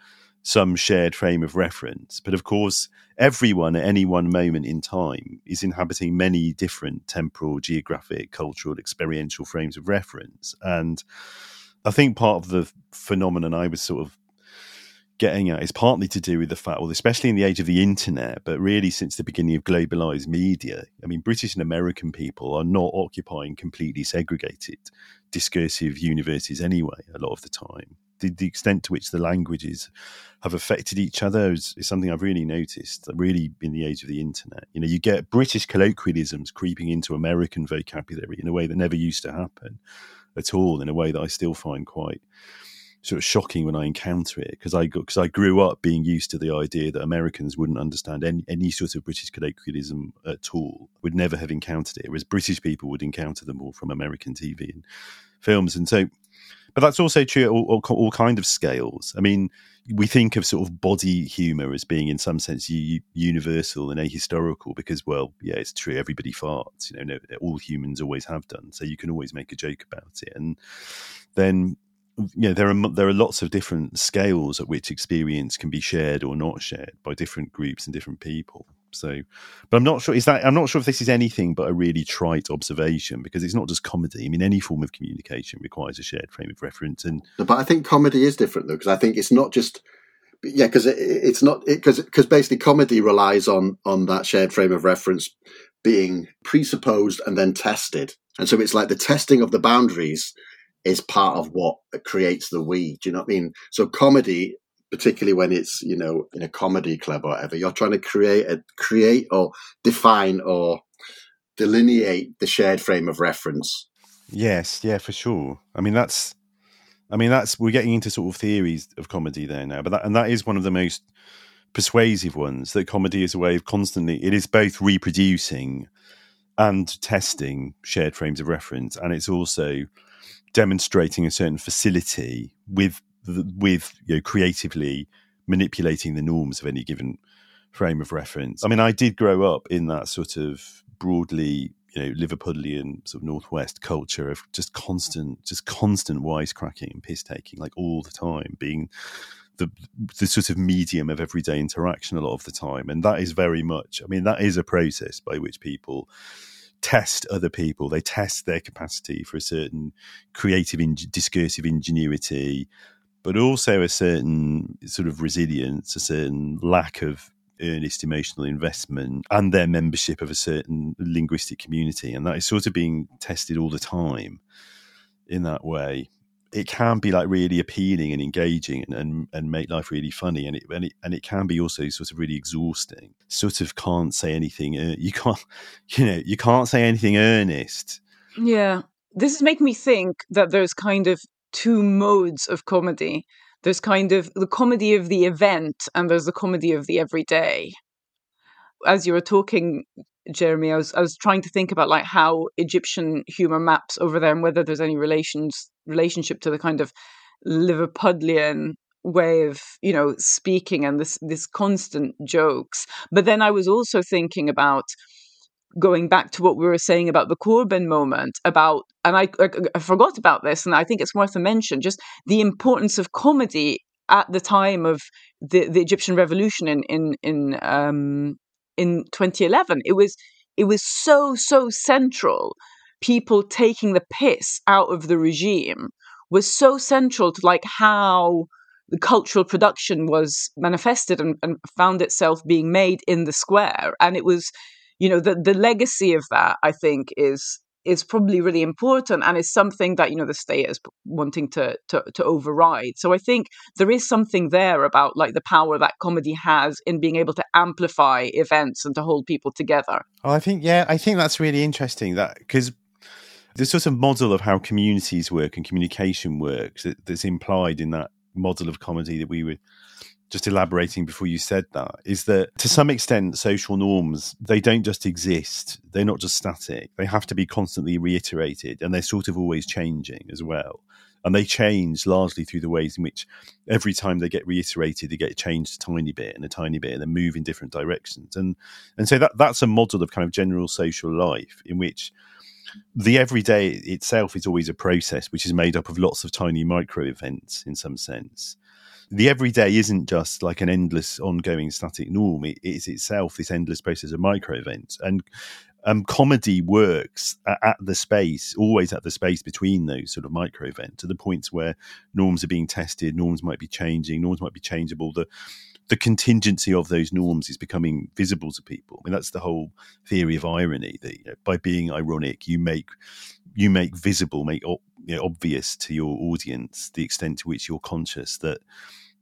some shared frame of reference. But of course, everyone at any one moment in time is inhabiting many different temporal, geographic, cultural, experiential frames of reference. And I think part of the phenomenon I was sort of getting at is partly to do with the fact, well, especially in the age of the internet, but really since the beginning of globalized media, I mean, British and American people are not occupying completely segregated discursive universes anyway, a lot of the time. the, the extent to which the languages have affected each other is, is something I've really noticed. Really, in the age of the internet, you know, you get British colloquialisms creeping into American vocabulary in a way that never used to happen at all. In a way that I still find quite sort of shocking when I encounter it because I because I grew up being used to the idea that Americans wouldn't understand any, any sort of British colloquialism at all, would never have encountered it, whereas British people would encounter them all from American TV and films, and so. But that's also true at all, all, all kind of scales. I mean, we think of sort of body humor as being, in some sense, u- universal and ahistorical because, well, yeah, it's true. Everybody farts. You know, no, all humans always have done. So you can always make a joke about it. And then you know there are there are lots of different scales at which experience can be shared or not shared by different groups and different people. So but i'm not sure is that i'm not sure if this is anything but a really trite observation because it's not just comedy. I mean any form of communication requires a shared frame of reference and but i think comedy is different though because i think it's not just yeah because it, it's not because because basically comedy relies on on that shared frame of reference being presupposed and then tested. And so it's like the testing of the boundaries is part of what creates the we. Do you know what I mean? So comedy, particularly when it's you know in a comedy club or whatever, you're trying to create a create or define or delineate the shared frame of reference. Yes, yeah, for sure. I mean that's I mean that's we're getting into sort of theories of comedy there now, but that and that is one of the most persuasive ones that comedy is a way of constantly it is both reproducing and testing shared frames of reference and it's also demonstrating a certain facility with with you know, creatively manipulating the norms of any given frame of reference. I mean, I did grow up in that sort of broadly, you know, Liverpudlian sort of northwest culture of just constant, just constant wisecracking and piss taking, like all the time, being the the sort of medium of everyday interaction a lot of the time, and that is very much. I mean, that is a process by which people test other people. They test their capacity for a certain creative, in- discursive ingenuity, but also a certain sort of resilience, a certain lack of earnest emotional investment, and their membership of a certain linguistic community. And that is sort of being tested all the time in that way it can be like really appealing and engaging and, and, and make life really funny and it, and it and it can be also sort of really exhausting. Sort of can't say anything you can't [LAUGHS] you know you can't say anything earnest. Yeah. This is making me think that there's kind of two modes of comedy. There's kind of the comedy of the event and there's the comedy of the everyday. As you were talking Jeremy, I was I was trying to think about like how Egyptian humor maps over there and whether there's any relations relationship to the kind of Liverpudlian way of you know speaking and this this constant jokes. But then I was also thinking about going back to what we were saying about the Corbyn moment about and I, I, I forgot about this and I think it's worth a mention just the importance of comedy at the time of the, the Egyptian revolution in in in um, in 2011. It was it was so so central. People taking the piss out of the regime was so central to like how the cultural production was manifested and, and found itself being made in the square. And it was, you know, the the legacy of that I think is is probably really important and is something that you know the state is wanting to, to to override. So i think there is something there about like the power that comedy has in being able to amplify events and to hold people together. Oh, i think yeah i think that's really interesting that because the sort of model of how communities work and communication works that's implied in that model of comedy that we were just elaborating before you said that is that to some extent social norms they don't just exist. They're not just static. They have to be constantly reiterated and they're sort of always changing as well. And they change largely through the ways in which every time they get reiterated they get changed a tiny bit and a tiny bit and they move in different directions. And and so that that's a model of kind of general social life in which the everyday itself is always a process which is made up of lots of tiny micro events in some sense the everyday isn't just like an endless ongoing static norm. It is itself this endless process of micro events. And um, comedy works at the space, always at the space between those sort of micro events, to the points where norms are being tested, norms might be changing, norms might be changeable. The the contingency of those norms is becoming visible to people. I mean, that's the whole theory of irony. That you know, by being ironic, you make you make visible, make you know, obvious to your audience the extent to which you're conscious that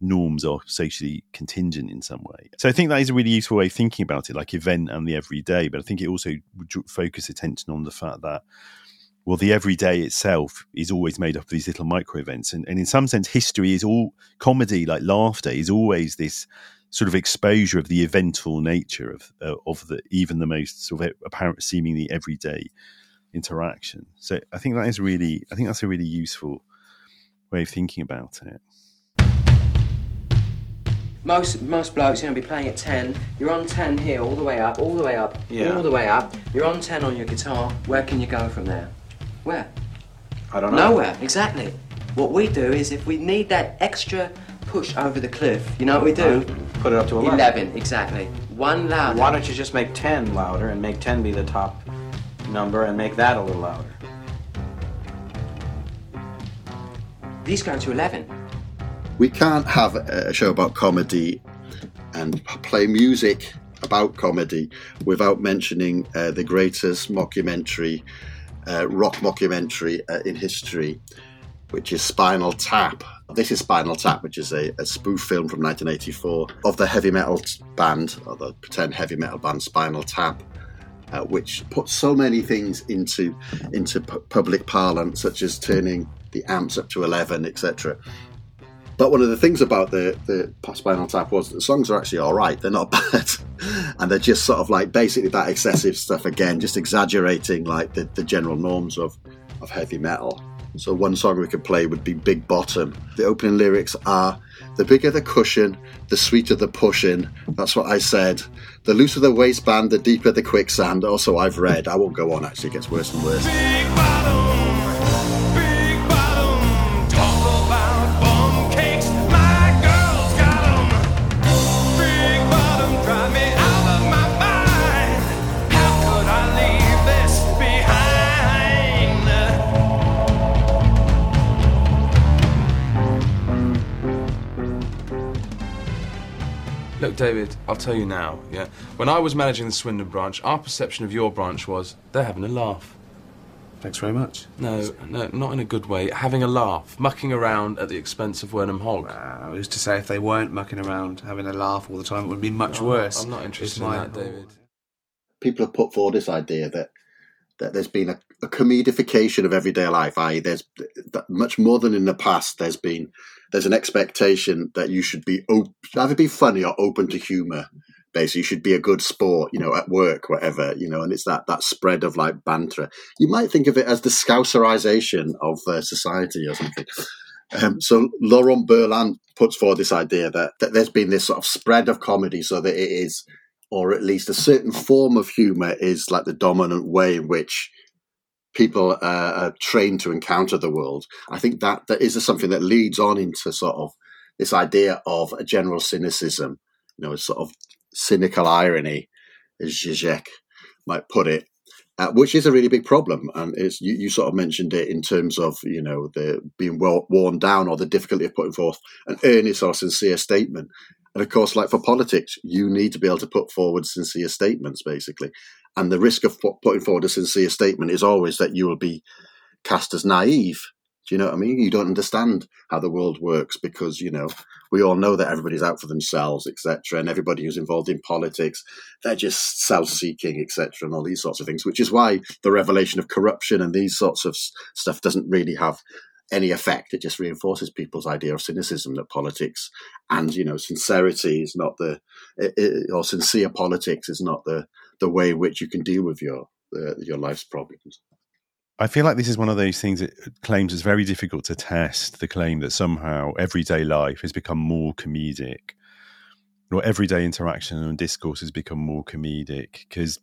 norms are socially contingent in some way. So I think that is a really useful way of thinking about it, like event and the everyday. But I think it also would focus attention on the fact that well, the everyday itself is always made up of these little micro events, and, and in some sense, history is all comedy, like laughter, is always this sort of exposure of the eventful nature of uh, of the even the most sort of apparent, seemingly everyday interaction. So I think that is really, I think that's a really useful way of thinking about it. Most most blokes, you know, be playing at ten. You're on ten here, all the way up, all the way up, Yeah. all the way up. You're on ten on your guitar. Where can you go from there? Where? I don't know. Nowhere. Exactly. What we do is, if we need that extra push over the cliff, you know what we do? Put it up to 11. Eleven. Exactly. One louder. Why don't you just make 10 louder and make 10 be the top number and make that a little louder? These go to eleven. We can't have a show about comedy and play music about comedy without mentioning uh, the greatest mockumentary, uh, rock mockumentary uh, in history, which is Spinal Tap. This is Spinal Tap, which is a, a spoof film from 1984 of the heavy metal band, or the pretend heavy metal band Spinal Tap. Uh, which puts so many things into into pu- public parlance, such as turning the amps up to eleven, etc. But one of the things about the the on Tap was the songs are actually all right. They're not [LAUGHS] bad, and they're just sort of like basically that excessive stuff again, just exaggerating like the, the general norms of of heavy metal. So one song we could play would be Big Bottom. The opening lyrics are the bigger the cushion, the sweeter the pushing. That's what I said. The looser the waistband, the deeper the quicksand. Also, I've read. I won't go on. Actually, it gets worse and worse. Look, David, I'll tell you now, yeah? When I was managing the Swindon branch, our perception of your branch was they're having a laugh. Thanks very much. No, no, not in a good way. Having a laugh, mucking around at the expense of Wernham Hogg. I was to say, if they weren't mucking around, having a laugh all the time, it would be much I'm worse. I'm not interested my- in that, David. people have put forward this idea that that there's been a, a comedification of everyday life, i.e., there's that much more than in the past. There's been there's an expectation that you should be op- either be funny or open to humour. Basically, you should be a good sport, you know, at work, whatever, you know, and it's that that spread of like banter. You might think of it as the Scouserization of uh, society or something. Um, so Lauren Berlant puts forward this idea that, that there's been this sort of spread of comedy so that it is, or at least a certain form of humor is like the dominant way in which people uh, are trained to encounter the world. I think that that is something that leads on into sort of this idea of a general cynicism, you know, a sort of cynical irony, as Zizek might put it, uh, which is a really big problem. And it's, you, you sort of mentioned it in terms of, you know, the being well, worn down or the difficulty of putting forth an earnest or sincere statement. And of course, like for politics, you need to be able to put forward sincere statements, basically. And the risk of putting forward a sincere statement is always that you will be cast as naive. Do you know what I mean? You don't understand how the world works because, you know, we all know that everybody's out for themselves, etc. And everybody who's involved in politics, they're just self-seeking, etc. And all these sorts of things, which is why the revelation of corruption and these sorts of stuff doesn't really have any effect. It just reinforces people's idea of cynicism that politics and, you know, sincerity is not the, or sincere politics is not the, the way in which you can deal with your, uh, your life's problems. I feel like this is one of those things that claims it's very difficult to test the claim that somehow everyday life has become more comedic or everyday interaction and discourse has become more comedic because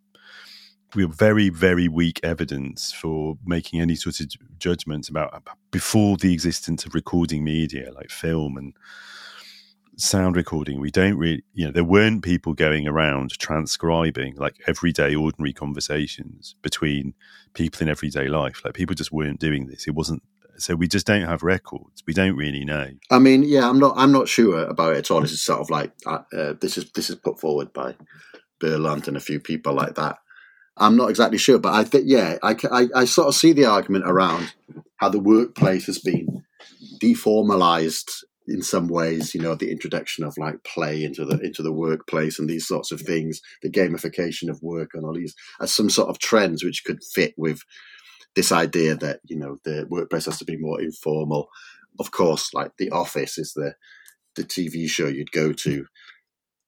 we have very, very weak evidence for making any sort of judgments about before the existence of recording media like film and sound recording. We don't really, you know, there weren't people going around transcribing like everyday, ordinary conversations between people in everyday life. Like people just weren't doing this. It wasn't. So we just don't have records. We don't really know. I mean, yeah, I'm not. I'm not sure about it at all. This is sort of like uh, uh, this is this is put forward by Berlant and a few people like that. I'm not exactly sure, but I think yeah, I, I I sort of see the argument around how the workplace has been deformalized in some ways. You know, the introduction of like play into the into the workplace and these sorts of things, the gamification of work and all these as some sort of trends which could fit with this idea that you know the workplace has to be more informal. Of course, like The Office is the the TV show you'd go to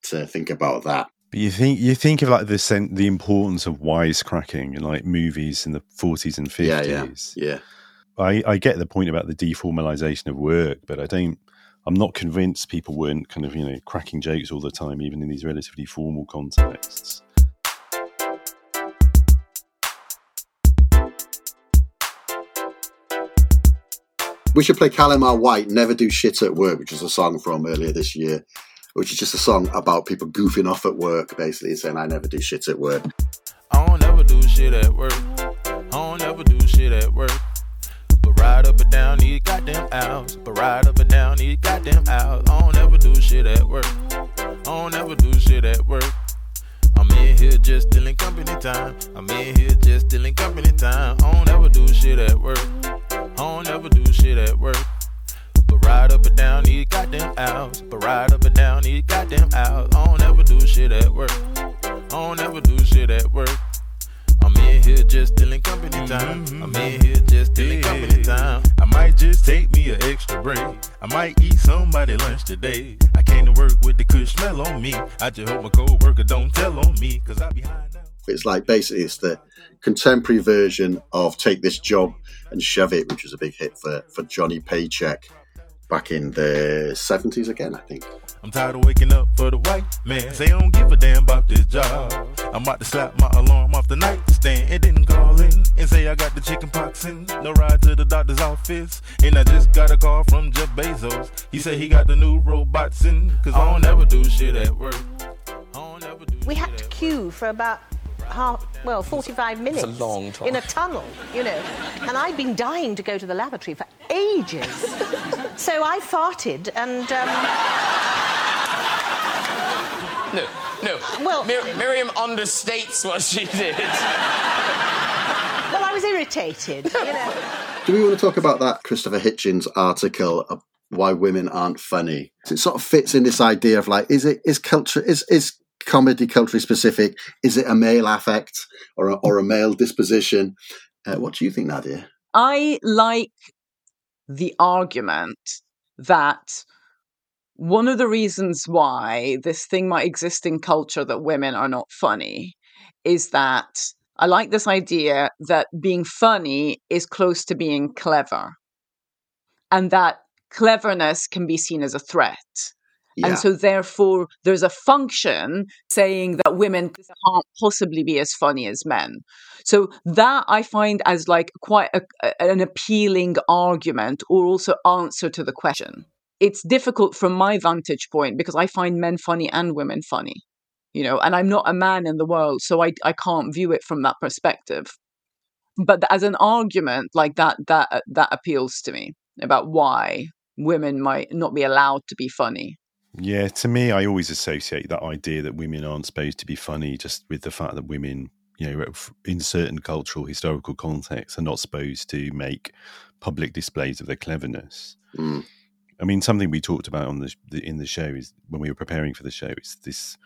to think about that. But you think you think of like the sen- the importance of wisecracking in like movies in the forties and Yeah, fifties. yeah, yeah. I, I get the point about the deformalization of work, but I don't. I'm not convinced people weren't kind of you know cracking jokes all the time, even in these relatively formal contexts. We should play Calimar White, Never Do Shit at Work, which is a song from earlier this year, which is just a song about people goofing off at work, basically saying, I never do shit at work. I don't ever do shit at work. I don't ever do shit at work. Ride up and down these goddamn hours. But ride up and down these goddamn hours. I don't ever do shit at work. I don't ever do shit at work. I'm in here just stealing company time. I'm in here just stealing company time. I don't ever do shit at work. I don't ever do shit at work. But ride up and down these goddamn hours. But ride up and down these goddamn hours. I don't ever do shit at work. I don't ever do shit at work. I'm here just stealing company time. I'm mm-hmm. in here just stealing company time. I might just take me an extra break. I might eat somebody lunch today. I came to work with the kush smell on me. I just hope my co-worker don't tell on me, cause I be high. It's like basically it's the contemporary version of Take This Job and Shove It, which was a big hit for, for Johnny Paycheck back in the 70s again, I think. I'm tired of waking up for the white man. Say I don't give a damn about this job. I'm about to slap my alarm off the nightstand and then call in and say I got the chicken pox and no ride to the doctor's office. And I just got a call from Jeff Bezos. He said he got the new robots in. Cause I don't ever do shit at work. We had to queue for about half, well, 45 minutes. a long time. In a tunnel, you know. And I'd been dying to go to the lavatory for ages. so I farted and. Um, No, no. Well- Mir- Miriam understates what she did. well, I was irritated, you know. Do we want to talk about that Christopher Hitchens article why women aren't funny? It sort of fits in this idea of like, is it is culture is is comedy culturally specific? Is it a male affect or a, or a male disposition? Uh, what do you think, Nadia? I like the argument that one of the reasons why this thing might exist in culture that women are not funny is that I like this idea that being funny is close to being clever and that cleverness can be seen as a threat. Yeah. And so, therefore, there's a function saying that women can't possibly be as funny as men. So, that I find as like quite a, an appealing argument or also answer to the question. It's difficult from my vantage point because I find men funny and women funny, you know, and I'm not a man in the world, so I, I can't view it from that perspective. But as an argument like that, that uh, that appeals to me about why women might not be allowed to be funny. Yeah, to me, I always associate that idea that women aren't supposed to be funny just with the fact that women, you know, in certain cultural, historical contexts, are not supposed to make public displays of their cleverness. Mm. I mean, something we talked about on the, the in the show is when we were preparing for the show is this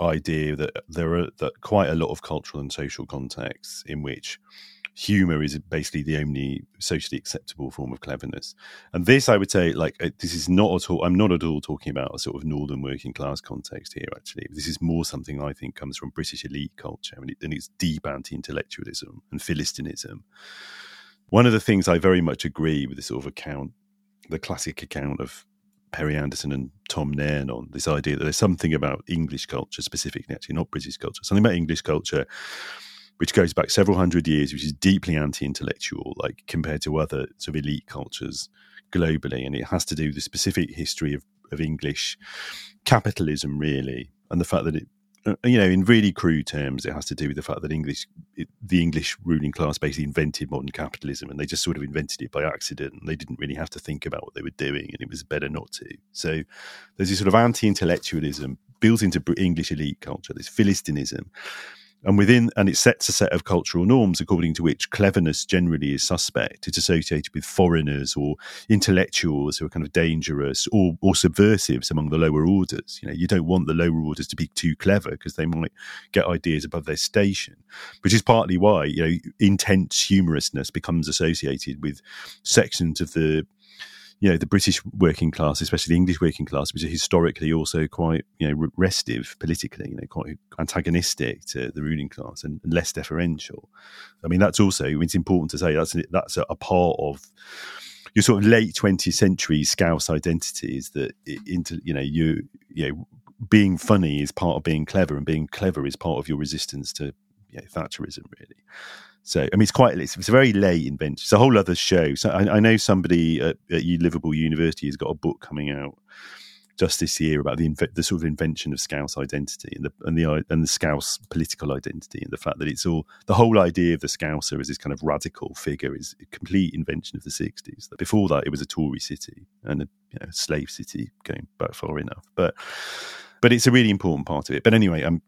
idea that there are that quite a lot of cultural and social contexts in which humor is basically the only socially acceptable form of cleverness. And this, I would say, like uh, this is not at all. I'm not at all talking about a sort of northern working class context here. Actually, this is more something I think comes from British elite culture, and, it, and it's deep anti-intellectualism and philistinism. One of the things I very much agree with this sort of account, the classic account of Perry Anderson and Tom Nairn on this idea that there's something about English culture specifically, actually not British culture, something about English culture which goes back several hundred years, which is deeply anti-intellectual, like compared to other sort of elite cultures globally, and it has to do with the specific history of, of English capitalism, really, and the fact that it, uh, you know, in really crude terms, it has to do with the fact that English, it, the English ruling class, basically invented modern capitalism, and they just sort of invented it by accident, and they didn't really have to think about what they were doing, and it was better not to. So there's this sort of anti-intellectualism built into English elite culture, this philistinism And within, and it sets a set of cultural norms according to which cleverness generally is suspect. It's associated with foreigners or intellectuals who are kind of dangerous or, or subversives among the lower orders. You know, you don't want the lower orders to be too clever because they might get ideas above their station, which is partly why, you know, intense humorousness becomes associated with sections of the you know the British working class, especially the English working class, which are historically also quite you know restive politically, you know, quite antagonistic to the ruling class and, less deferential. I mean, that's also it's important to say that's that's a, a part of your sort of late 20th century Scouse identity is that into you know you you know being funny is part of being clever, and being clever is part of your resistance to you know, Thatcherism, really. So, I mean, it's quite, it's, it's a very late invention. It's a whole other show. So, I, I know somebody at, at, Liverpool University has got a book coming out just this year about the the sort of invention of Scouse identity and the and the and the Scouse political identity and the fact that it's all the whole idea of the Scouser as this kind of radical figure is a complete invention of the sixties. Before that, it was a Tory city and a you know, slave city going back far enough, but but it's a really important part of it. But anyway, I'm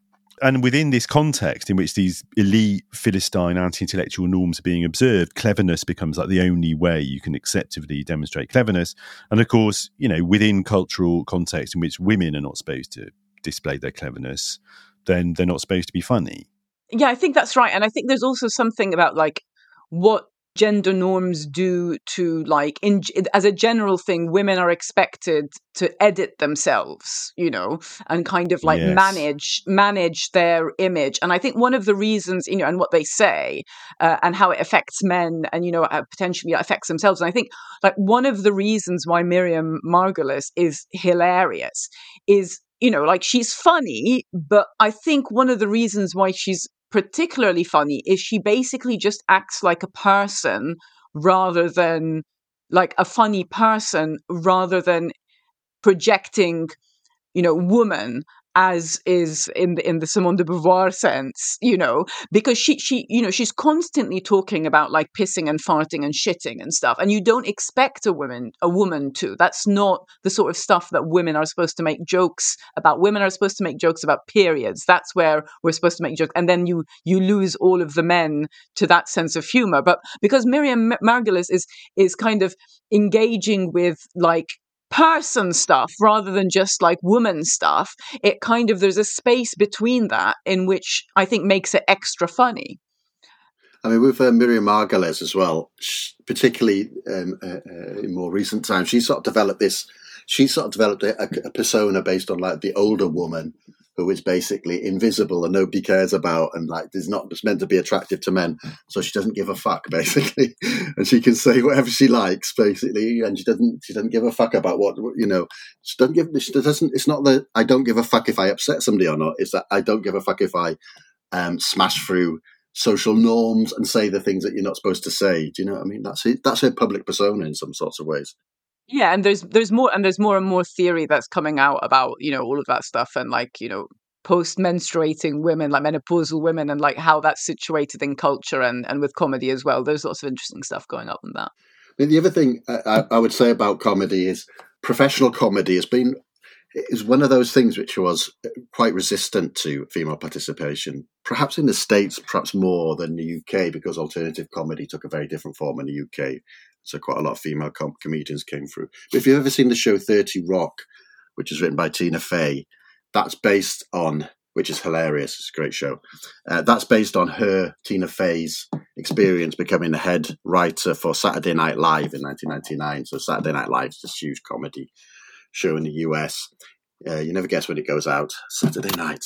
and within this context in which these elite philistine anti-intellectual norms are being observed cleverness becomes like the only way you can acceptably demonstrate cleverness. And of course you know within cultural context in which women are not supposed to display their cleverness then they're not supposed to be funny. Yeah i think that's right. And i think there's also something about like what gender norms do to like in as a general thing women are expected to edit themselves you know and kind of like yes. manage manage their image and i think one of the reasons you know and what they say uh, and how it affects men and you know uh, potentially affects themselves and i think like one of the reasons why miriam margolyes is hilarious is you know like she's funny but i think one of the reasons why she's particularly funny is she basically just acts like a person rather than like a funny person rather than projecting you know woman as is in the in the Simone de Beauvoir sense, you know, because she she you know she's constantly talking about like pissing and farting and shitting and stuff, and you don't expect a woman a woman to. That's not the sort of stuff that women are supposed to make jokes about. Women are supposed to make jokes about periods. That's where we're supposed to make jokes, and then you you lose all of the men to that sense of humor. But because Miriam Margolyes is is kind of engaging with like person stuff rather than just like woman stuff, it kind of there's a space between that in which I think makes it extra funny. I mean, with uh, Miriam Margolyes as well, particularly um, uh, uh, in more recent times, she sort of developed this. She sort of developed a, a persona based on like the older woman who is basically invisible and nobody cares about and like is not just meant to be attractive to men. So she doesn't give a fuck [LAUGHS] basically, and she can say whatever she likes basically, and she doesn't she doesn't give a fuck about what you know. She doesn't give. She doesn't. It's not that I don't give a fuck if I upset somebody or not. It's that I don't give a fuck if I um, smash through social norms and say the things that you're not supposed to say. Do you know what I mean? That's it. That's her public persona in some sorts of ways yeah and there's there's more and there's more and more theory that's coming out about you know all of that stuff and like you know post menstruating women like menopausal women and like how that's situated in culture and and with comedy as well there's lots of interesting stuff going up in that the other thing I, I would say about comedy is professional comedy has been is one of those things which was quite resistant to female participation, perhaps in the States, perhaps more than the UK, because alternative comedy took a very different form in the UK. So quite a lot of female com- comedians came through. But if you've ever seen the show 30 Rock, which is written by Tina Fey, that's based on, which is hilarious. It's a great show. Uh, that's based on her, Tina Fey's experience becoming the head writer for Saturday Night Live in 1999. So Saturday Night Live is this huge comedy show in the US. Uh, you never guess when it goes out Saturday night.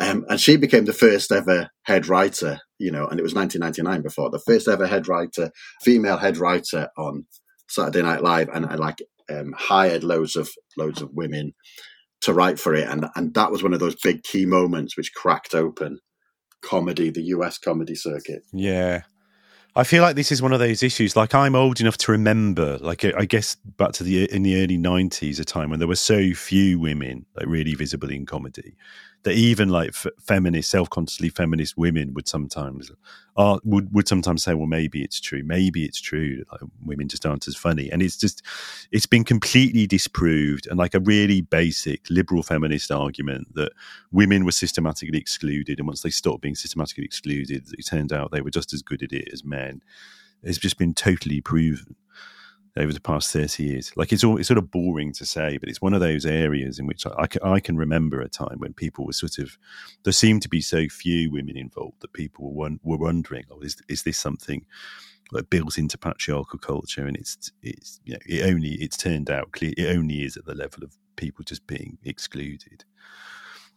Um, and she became the first ever head writer, you know, and it was 1999 before the first ever head writer, female head writer on Saturday Night Live, and I like um, hired loads of loads of women to write for it, and and that was one of those big key moments which cracked open comedy, the US comedy circuit. Yeah, I feel like this is one of those issues. Like I'm old enough to remember, like I guess back to the in the early '90s, a time when there were so few women like really visible in comedy, that even like f- feminist, self-consciously feminist women would sometimes are would would sometimes say, well, maybe it's true, maybe it's true, like, women just aren't as funny, and it's just it's been completely disproved, and like a really basic liberal feminist argument that women were systematically excluded, and once they stopped being systematically excluded, it turned out they were just as good at it as men. It's just been totally proven over the past 30 years. Like it's all, it's sort of boring to say, but it's one of those areas in which I, I, can, I can remember a time when people were sort of, there seemed to be so few women involved that people were, were wondering, oh, is, is this something that built into patriarchal culture? And it's, it's, you know, it only, it's turned out clear, it only is at the level of people just being excluded.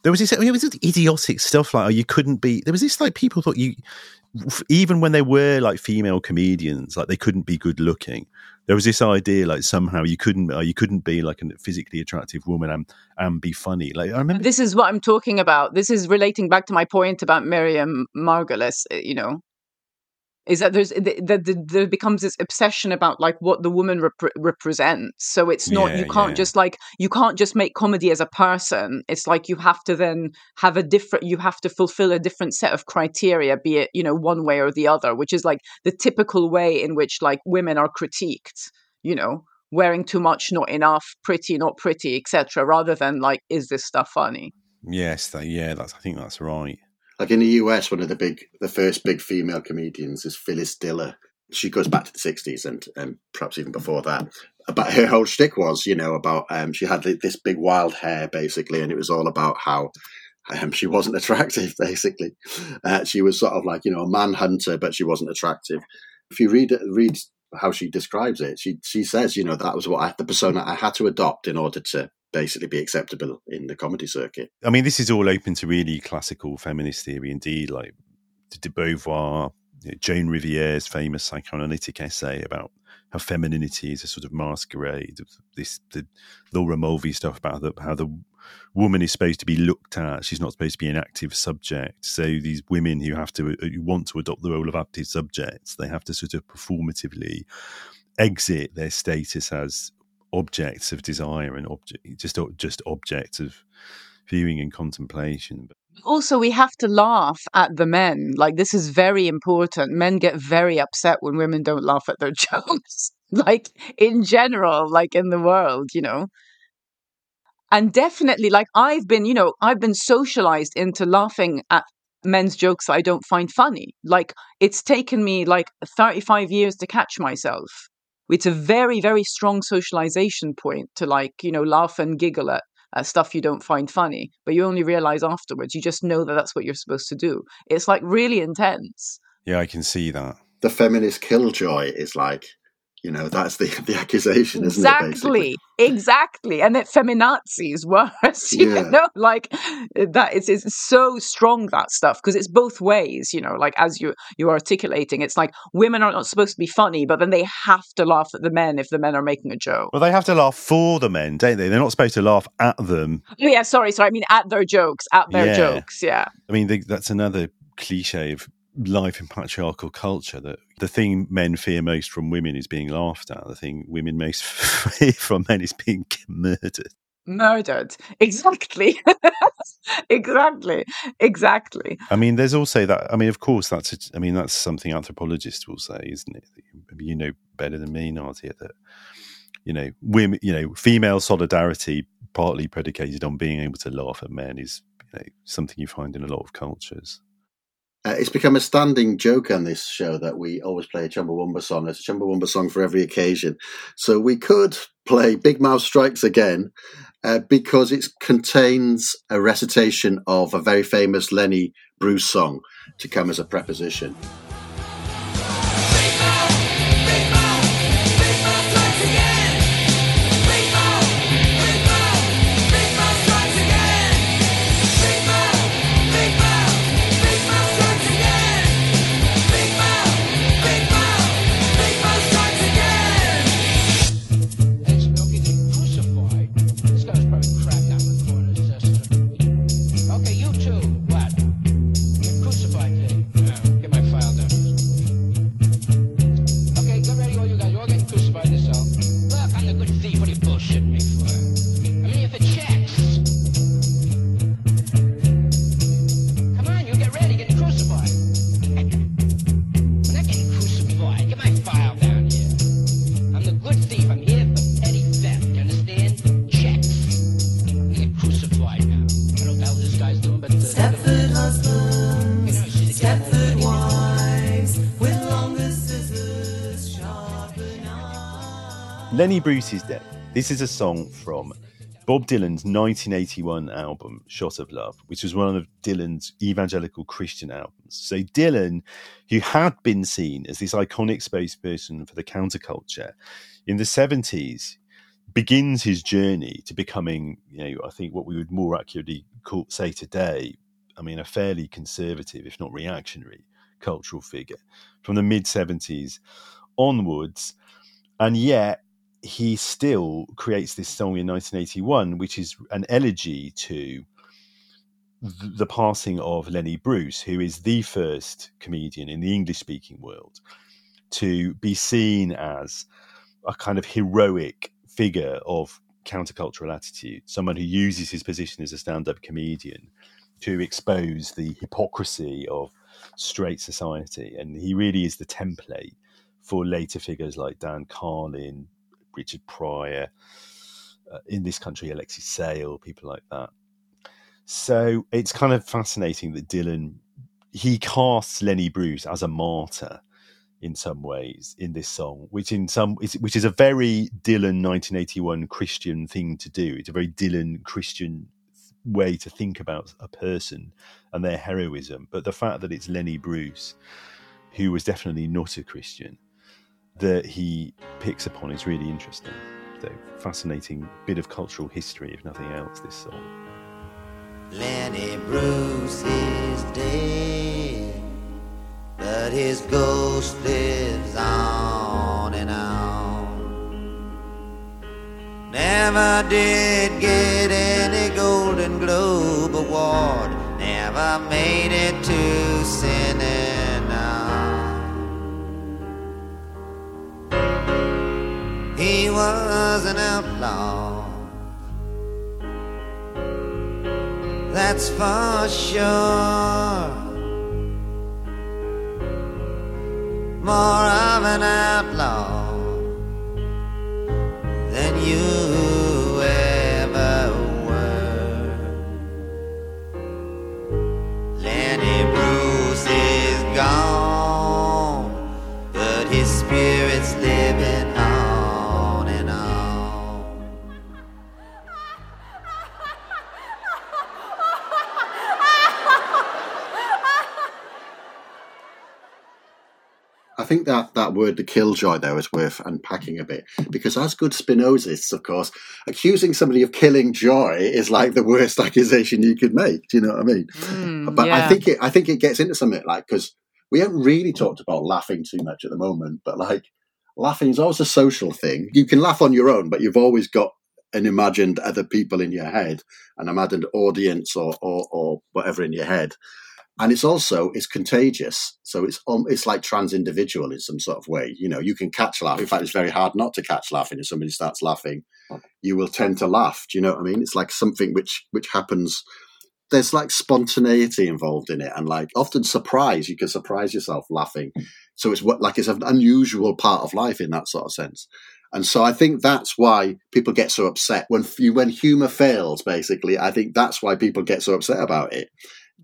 There was this, I mean, it was this idiotic stuff like, oh, you couldn't be, there was this like people thought you, even when they were like female comedians, like they couldn't be good looking. There was this idea like somehow you couldn't uh, you couldn't be like a physically attractive woman and and be funny. Like I remember This is what I'm talking about. This is relating back to my point about Miriam Margolyes. uh, You know, is that there's that there becomes this obsession about like what the woman rep- represents. So it's not Yeah, you can't yeah. just like you can't just make comedy as a person. It's like you have to then have a different. You have to fulfill a different set of criteria, be it you know one way or the other, which is like the typical way in which like women are critiqued. You know, wearing too much, not enough, pretty, not pretty, etc. Rather than like, is this stuff funny? yes, that, yeah, that's I think that's right. Like in the US, one of the big, the first big female comedians is Phyllis Diller. She goes back to the '60s and, and perhaps even before that. But her whole shtick was, you know, about um, she had this big wild hair basically, and it was all about how um, she wasn't [LAUGHS] attractive. Basically, uh, she was sort of like you know a manhunter, but she wasn't attractive. If you read read how she describes it, she she says, you know, that was what I, the persona I had to adopt in order to basically be acceptable in the comedy circuit. I mean, this is all open to really classical feminist theory, indeed, like de Beauvoir, know, Joan Riviere's famous psychoanalytic essay about how femininity is a sort of masquerade of this, the Laura Mulvey stuff about the, how the woman is supposed to be looked at. She's not supposed to be an active subject. So these women who have to, who want to adopt the role of active subjects, they have to sort of performatively exit their status as objects of desire and object just just objects of viewing and contemplation. Also, we have to laugh at the men. Like, this is very important. Men get very upset when women don't laugh at their [LAUGHS] jokes. like, in general, like in the world, you know. And definitely, like, I've been, you know, I've been socialized into laughing at men's jokes I don't find funny. Like, it's taken me like 35 years to catch myself. It's a very, very strong socialization point to, like, you know, laugh and giggle at uh, stuff you don't find funny, but you only realize afterwards. You just know that that's what you're supposed to do. It's like really intense. Yeah, I can see that. The feminist killjoy is like, you know, that's the the accusation, isn't it? Exactly, exactly, and that feminazi is worse. [LAUGHS] You Yeah. know, like eh, that is It's, it's so strong that stuff because it's both ways. You know, like as you you're articulating, it's like women are not supposed to be funny, but then they have to laugh at the men if the men are making a joke. Well, they have to laugh for the men, don't they? They're not supposed to laugh at them. Oh, yeah, sorry, sorry. I mean, at their jokes, at their Yeah. jokes. Yeah. I mean, th- that's another cliche of life in patriarchal culture that the thing men fear most from women is being laughed at. The thing women most [LAUGHS] fear from men is being murdered. Murdered. Exactly. [LAUGHS] exactly. Exactly. I mean, there's also that. I mean, of course, that's. A, I mean, that's something anthropologists will say, isn't it? Maybe You know better than me, Nadia, that you know, women, you know, female solidarity, partly predicated on being able to laugh at men, is you know something you find in a lot of cultures. Uh, it's become a standing joke on this show that we always play a Chumbawamba song. There's a Chumbawamba song for every occasion. So we could play Big Mouth Strikes Again uh, because it contains a recitation of a very famous Lenny Bruce song to come as a preposition. Bruce is dead. This is a song from Bob Dylan's 1981 album, Shot of Love, which was one of Dylan's evangelical Christian albums. So, Dylan, who had been seen as this iconic spokesperson for the counterculture in the 70s, begins his journey to becoming, you know, I think what we would more accurately call, say today, I mean, a fairly conservative, if not reactionary, cultural figure from the mid 70s onwards. And yet, he still creates this song in 1981, which is an elegy to th- the passing of Lenny Bruce, who is the first comedian in the English speaking world to be seen as a kind of heroic figure of countercultural attitude, someone who uses his position as a stand up comedian to expose the hypocrisy of straight society. And he really is the template for later figures like Dan Carlin, Richard Pryor, uh, in this country, Alexei Sayle, people like that. So it's kind of fascinating that Dylan he casts Lenny Bruce as a martyr in some ways in this song, which in some which is a very Dylan 1981 Christian thing to do. It's a very Dylan Christian way to think about a person and their heroism. But the fact that it's Lenny Bruce, who was definitely not a Christian, that he picks upon is really interesting. So fascinating bit of cultural history, if nothing else, this song. Lenny Bruce is dead, but his ghost lives on and on. Never did get any Golden Globe award, never made it to Cine He was an outlaw. That's for sure. More of an outlaw than you I think that that word, the killjoy, there is worth unpacking a bit because, as good Spinozists, of course, accusing somebody of killing joy is like the worst [LAUGHS] accusation you could make. Do you know what I mean? Mm, but I think it, I think it gets into something like because we haven't really talked about laughing too much at the moment, but like laughing is always a social thing. You can laugh on your own, but you've always got an imagined other people in your head, an imagined audience or or, or whatever in your head and it's also it's contagious. So it's um, it's like trans individual in some sort of way. You know you can catch laugh. In fact it's very hard not to catch laughing if somebody starts laughing. You will tend to laugh. Do you know what i mean? It's like something which which happens. There's like spontaneity involved in it and like often surprise. You can surprise yourself laughing. So it's what like it's an unusual part of life in that sort of sense. And so I think that's why people get so upset. When you, when humor fails. Basically, I think that's why people get so upset about it.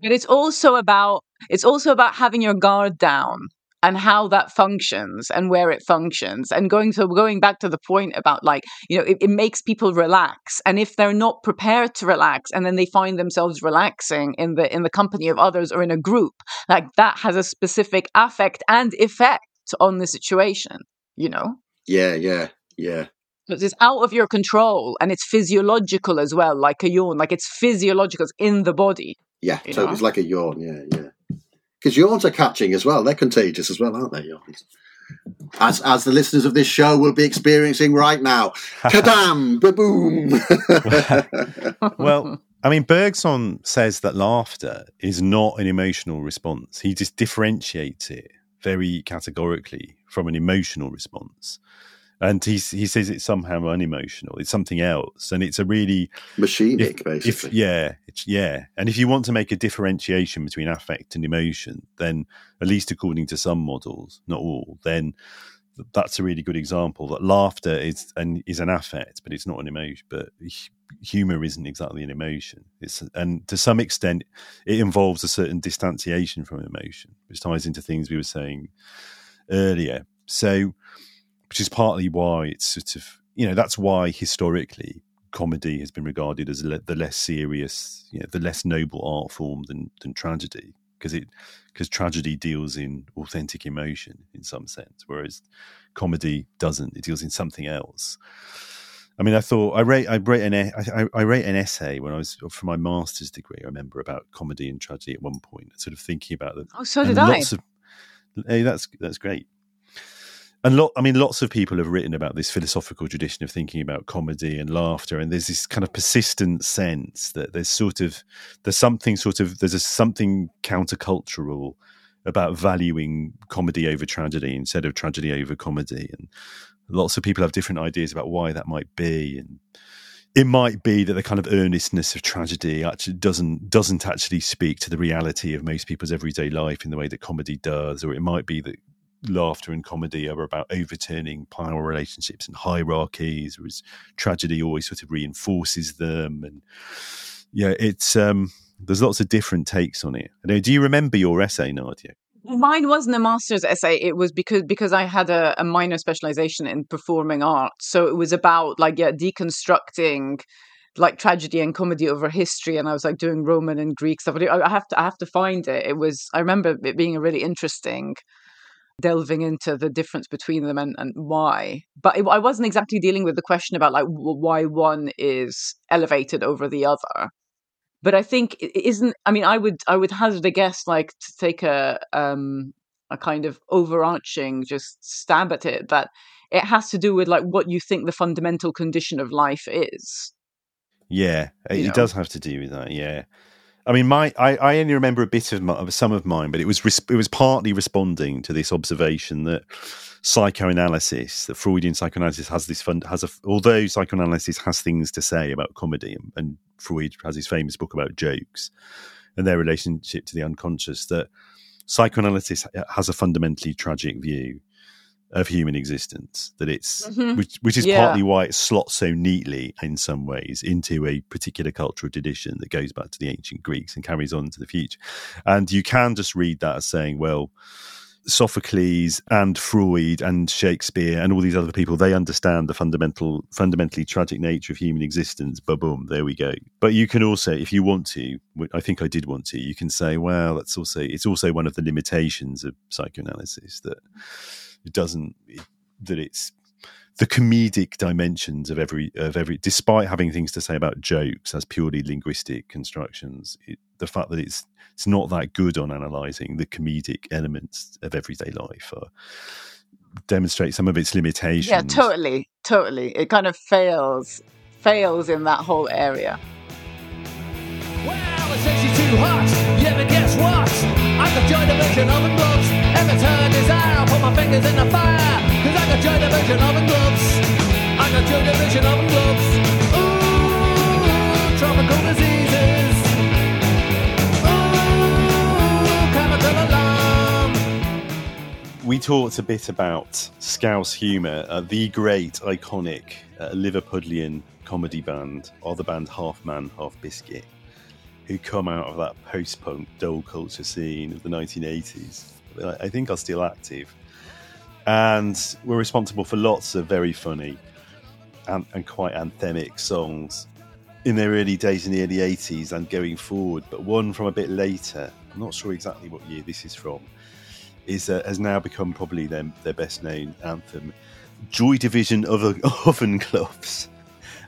But it's also about it's also about having your guard down and how that functions and where it functions and going so going back to the point about like you know it, it makes people relax. And if they're not prepared to relax and then they find themselves relaxing in the in the company of others or in a group like that has a specific affect and effect on the situation you know? Yeah, yeah, yeah. because it's out of your control and it's physiological as well like a yawn like it's physiological it's in the body Yeah, You so know? it's like a yawn. Yeah, yeah. Because yawns are catching as well. They're contagious as well, aren't they? Yawns. As as the listeners of this show will be experiencing right now. [LAUGHS] Kadam! Ba-boom! [LAUGHS] well, I mean, Bergson says that laughter is not an emotional response. He just differentiates it very categorically from an emotional response. And he, he says it's somehow unemotional. It's something else. And it's a really. Machinic, if, basically. If, yeah. It's, yeah. And if you want to make a differentiation between affect and emotion, then, at least according to some models, not all, then that's a really good example that laughter is an is an affect, but it's not an emotion. But humor isn't exactly an emotion. It's and to some extent, it involves a certain distanciation from emotion, which ties into things we were saying earlier. So, which is partly why it's sort of you know that's why historically comedy has been regarded as le- the less serious, you know, the less noble art form than than tragedy because it because tragedy deals in authentic emotion in some sense, whereas comedy doesn't. It deals in something else. I mean, I thought I wrote I wrote an I, I wrote an essay when I was for my master's degree. I remember about comedy and tragedy at one point, sort of thinking about them. Oh, so did I. Of, hey, that's that's great. And lot, I mean, lots of people have written about this philosophical tradition of thinking about comedy and laughter, and there's this kind of persistent sense that there's sort of there's something sort of there's a something countercultural about valuing comedy over tragedy instead of tragedy over comedy, and lots of people have different ideas about why that might be, and it might be that the kind of earnestness of tragedy actually doesn't doesn't actually speak to the reality of most people's everyday life in the way that comedy does, or it might be that laughter and comedy are about overturning power relationships and hierarchies, whereas tragedy always sort of reinforces them. And yeah, it's um, there's lots of different takes on it. Know, do you remember your essay, Nadia? Mine wasn't a master's essay. It was because because I had a, a minor specialization in performing arts. So it was about like yeah, deconstructing like tragedy and comedy over history. And I was like doing Roman and Greek stuff. I have to I have to find it. It was I remember it being a really interesting delving into the difference between them and, and why. But it, I wasn't exactly dealing with the question about like why one is elevated over the other. But I think it isn't. I mean, I would I would hazard a guess like to take a um a kind of overarching just stab at it that it has to do with like what you think the fundamental condition of life is. Yeah, it, it does have to do with that. Yeah, I mean, my I, I only remember a bit of, my, of some of mine, but it was res- it was partly responding to this observation that psychoanalysis, that Freudian psychoanalysis has this fund has a although psychoanalysis has things to say about comedy, and, and Freud has his famous book about jokes and their relationship to the unconscious. That psychoanalysis has a fundamentally tragic view of human existence. That it's Mhm. which, which is Yeah. partly why it slots so neatly in some ways into a particular cultural tradition that goes back to the ancient Greeks and carries on into the future. And you can just read that as saying, well, Sophocles and Freud and Shakespeare and all these other people, they understand the fundamental, fundamentally tragic nature of human existence. But boom, there we go. But you can also, if you want to, I think I did want to, you can say, well, that's also, it's also one of the limitations of psychoanalysis that it doesn't, it, that it's, the comedic dimensions of every of every despite having things to say about jokes as purely linguistic constructions it, the fact that it's it's not that good on analyzing the comedic elements of everyday life uh, demonstrates some of its limitations Yeah, totally, totally. It kind of fails fails in that whole area. Well, it says she's too hot. Yeah, but guess what? I could join the Virgin Oven Gloves. Desire, I'll put my fingers in the fire. Cause I the Virgin Oven Gloves. I the Virgin Oven Gloves. Ooh, tropical diseases. Ooh, chemical alarm. we talked a bit about Scouse humour, uh, the great, iconic uh, Liverpudlian comedy band, or the band Half Man, Half Biscuit, who come out of that post punk dole culture scene of the 1980s. I think are still active. And we're responsible for lots of very funny and, and quite anthemic songs in their early days in the early 80s and going forward. But one from a bit later, I'm not sure exactly what year this is from, is uh, has now become probably their, their best known anthem, Joy Division Oven, oven Gloves.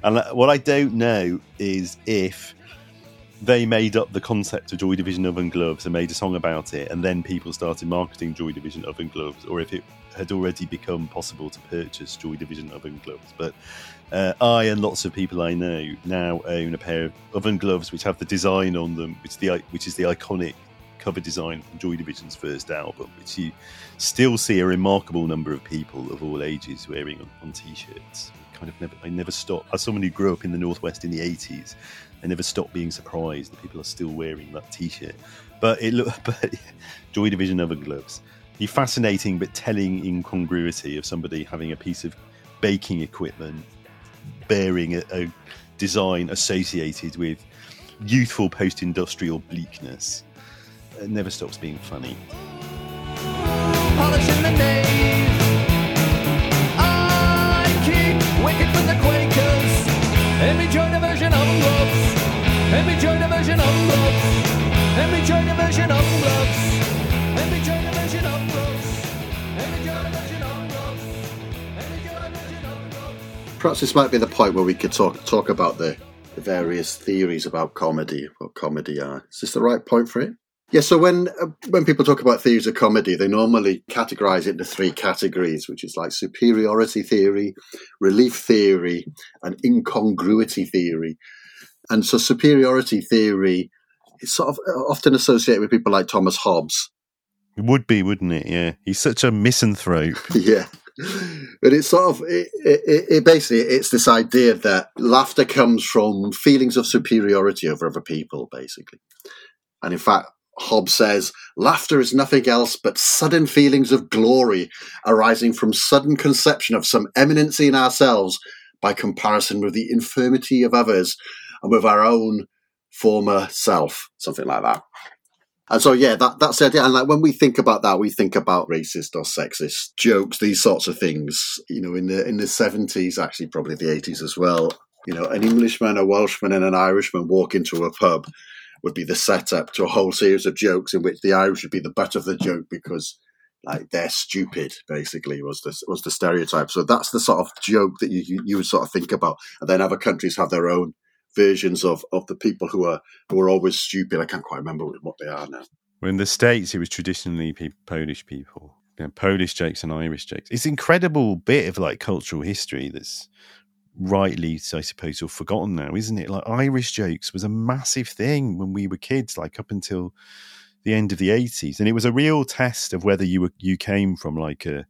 And uh, what I don't know is if they made up the concept of Joy Division Oven Gloves and made a song about it, and then people started marketing Joy Division Oven Gloves, or if it had already become possible to purchase Joy Division Oven Gloves. But uh, I and lots of people I know now own a pair of oven gloves which have the design on them, which the which is the iconic cover design from Joy Division's first album, which you still see a remarkable number of people of all ages wearing on, on t-shirts. Kind of never, I never stop. As someone who grew up in the northwest in the eighties, I never stopped being surprised that people are still wearing that T-shirt. But it looked, [LAUGHS] but Joy Division oven gloves. The fascinating but telling incongruity of somebody having a piece of baking equipment bearing a, a design associated with youthful post-industrial bleakness. It never stops being funny. From the Quakers. Version of gloves. Join a version join a version join a version join a version. Perhaps this might be the point where we could talk talk about the, the various theories about comedy, what comedy are. Is this the right point for it? Yeah. So when uh, when people talk about theories of comedy, they normally categorize it into three categories, which is like superiority theory, relief theory, and incongruity theory. And so superiority theory is sort of uh, often associated with people like Thomas Hobbes. It would be, wouldn't it? Yeah. He's such a misanthrope. [LAUGHS] yeah but it's sort of it, it, it basically it's this idea that laughter comes from feelings of superiority over other people basically and in fact Hobbes says laughter is nothing else but sudden feelings of glory arising from sudden conception of some eminency in ourselves by comparison with the infirmity of others and with our own former self something like that and so, yeah, that, that's the idea. And like when we think about that, we think about racist or sexist jokes, these sorts of things. You know, in the in the seventies, actually, probably the eighties as well. You know, an Englishman, a Welshman, and an Irishman walk into a pub would be the setup to a whole series of jokes in which the Irish would be the butt of the joke because like they're stupid basically was the was the stereotype so that's the sort of joke that you, you you would sort of think about and then other countries have their own versions of of the people who are who are always stupid i can't quite remember what they are now Well, in the States, it was traditionally Polish people. You know, Polish jokes and Irish jokes. It's an incredible bit of like cultural history that's rightly, I suppose, of forgotten now, isn't it? Like Irish jokes was a massive thing when we were kids, like up until the end of the eighties, and it was a real test of whether you were you came from like a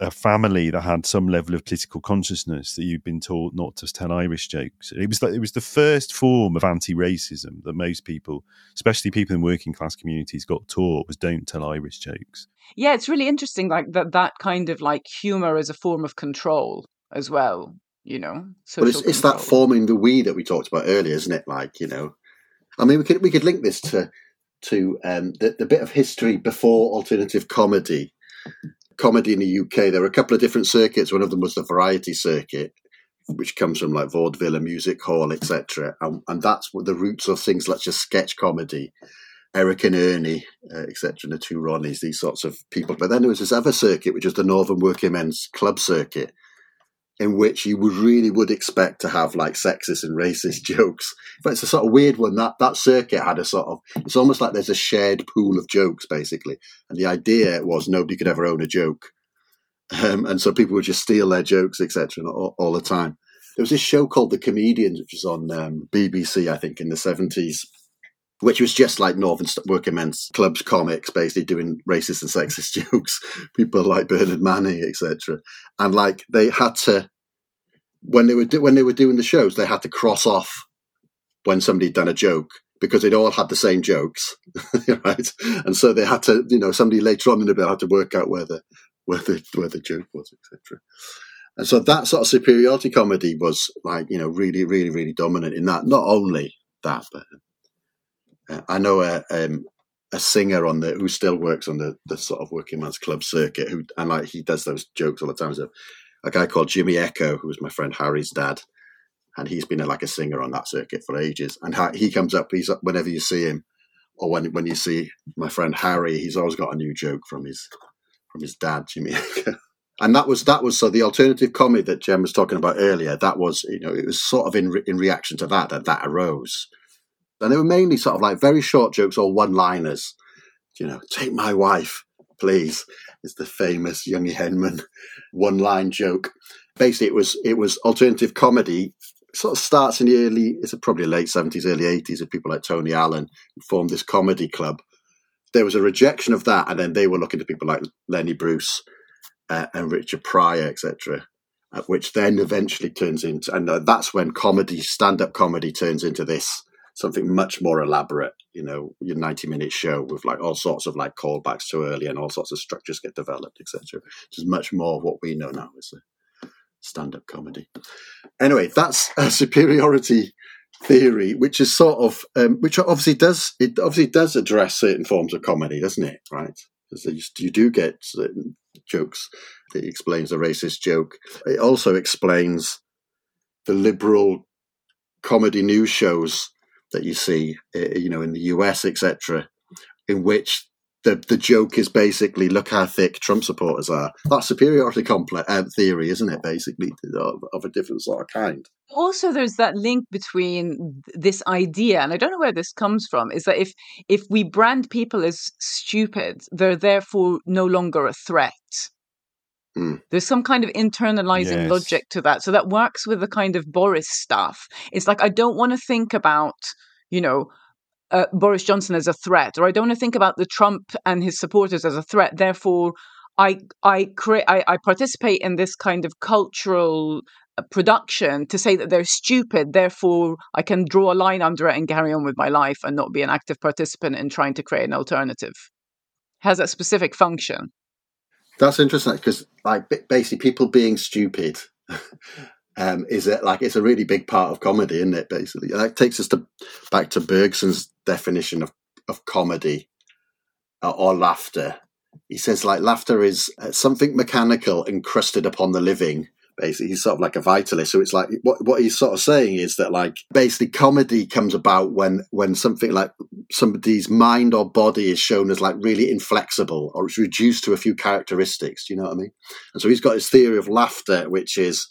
a family that had some level of political consciousness that you'd been taught not to tell Irish jokes. It was like it was the first form of anti-racism that most people, especially people in working class communities, got taught was don't tell Irish jokes. Yeah, it's really interesting, like that that kind of like humor as a form of control as well. You know, but it's, social it's that control. forming the we that we talked about earlier isn't it like you know i mean we could we could link this to to um, the, the bit of history before alternative comedy comedy in the uk there were a couple of different circuits one of them was the variety circuit which comes from like vaudeville and music hall etc and, and that's what the roots of things like just sketch comedy Eric and Ernie, uh, etc., and the two Ronnies, these sorts of people. But then there was this other circuit, which was the Northern Working Men's Club circuit, in which you would really would expect to have like sexist and racist [LAUGHS] jokes. But it's a sort of weird one. That that circuit had a sort of it's almost like there's a shared pool of jokes basically. And the idea was nobody could ever own a joke. Um, and so people would just steal their jokes, etc., all, all the time. There was this show called The Comedians, which was on um, BBC, I think, in the seventies, which was just like Northern Working Men's Clubs comics, basically doing racist and sexist [LAUGHS] jokes. People like Bernard Manning, etc. And like they had to, when they were do- when they were doing the shows, they had to cross off when somebody had done a joke because they'd all had the same jokes, [LAUGHS] right? And so they had to, you know, somebody later on in the bit had to work out where the where the where the joke was, etc. And so that sort of superiority comedy was like, you know, really, really, really dominant in that. Not only that, but I know a um, a singer on the who still works on the, the sort of working man's club circuit who and like he does those jokes all the time. So a guy called Jimmy Echo, who was my friend Harry's dad, and he's been a, like a singer on that circuit for ages. And he comes up, he's up whenever you see him, or when when you see my friend Harry, he's always got a new joke from his from his dad, Jimmy [LAUGHS] Echo. And that was that was so the alternative comedy that Jem was talking about earlier. That was you know it was sort of in re- in reaction to that that that arose, and they were mainly sort of like very short jokes or one liners. You know, take my wife, please, is the famous Youngie Henman [LAUGHS] one line joke. Basically, it was it was alternative comedy. Sort of starts in the early, it's probably late seventies, early eighties, with people like Tony Allen who formed this comedy club. There was a rejection of that, and then they were looking to people like Lenny Bruce uh, and Richard Pryor, etc. Uh, which then eventually turns into, and uh, that's when comedy, stand-up comedy, turns into this something much more elaborate. You know, your ninety-minute show with like all sorts of like callbacks to early, and all sorts of structures get developed, etc. Which is much more of what we know now as a stand-up comedy. Anyway, that's a superiority theory, which is sort of, um, which obviously does it obviously does address certain forms of comedy, doesn't it? Right? You, do get jokes. It explains the racist joke. It also explains the liberal comedy news shows that you see, uh, you know, in the US, etc., in which the the joke is basically look how thick Trump supporters are. That superiority complex uh, theory, isn't it? Basically, of, of a different sort of kind. also there's that link between this idea and i don't know where this comes from is that if if we brand people as stupid they're therefore no longer a threat Mm. there's some kind of internalizing Yes. logic to that. So that works with the kind of boris stuff. It's like i don't want to think about you know uh, boris johnson as a threat or i don't want to think about the trump and his supporters as a threat. Therefore i i create I, I participate in this kind of cultural uh, production to say that they're stupid. Therefore i can draw a line under it and carry on with my life and not be an active participant in trying to create an alternative. Has a specific function That's interesting because, like, basically, people being stupid [LAUGHS] um, is it like it's a really big part of comedy, isn't it? Basically, that takes us to back to Bergson's definition of of comedy uh, or laughter. He says like laughter is uh, something mechanical encrusted upon the living. Basically, he's sort of like a vitalist. So it's like what what he's sort of saying is that like basically comedy comes about when when something like somebody's mind or body is shown as like really inflexible or it's reduced to a few characteristics. Do you know what I mean? And so he's got his theory of laughter, which is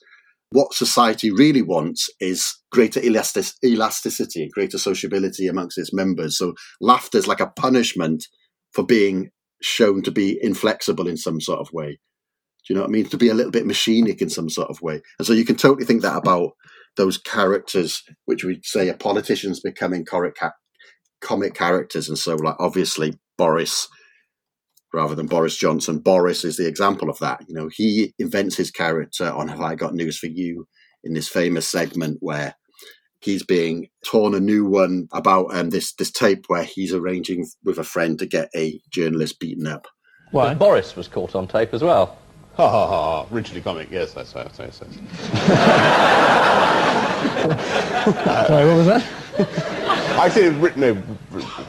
what society really wants is greater elastic- elasticity, greater sociability amongst its members. So laughter is like a punishment for being shown to be inflexible in some sort of way. Do you know what I mean? To be a little bit machinic in some sort of way. And so you can totally think that about those characters, which we say are politicians becoming comic, comic characters. And so, like, obviously, Boris, rather than Boris Johnson, Boris is the example of that. You know, he invents his character on Have I Got News for You in this famous segment where he's being torn a new one about um, this this tape where he's arranging with a friend to get a journalist beaten up. Why? Boris was caught on tape as well. Ha ha ha ha. Richard comic, yes, that's right. Yes, yes. Sorry, what was that? I said written a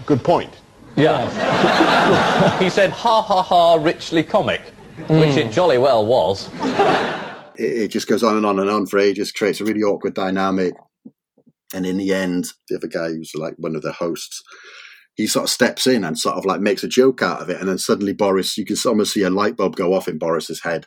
good point. Yeah. he said, ha ha ha, richly comic, which it mm. jolly well was. It, it just goes on and on and on for ages, creates a really awkward dynamic. And in the end, the other guy who's like one of the hosts, he sort of steps in and sort of like makes a joke out of it. And then suddenly Boris, you can almost see a light bulb go off in Boris's head.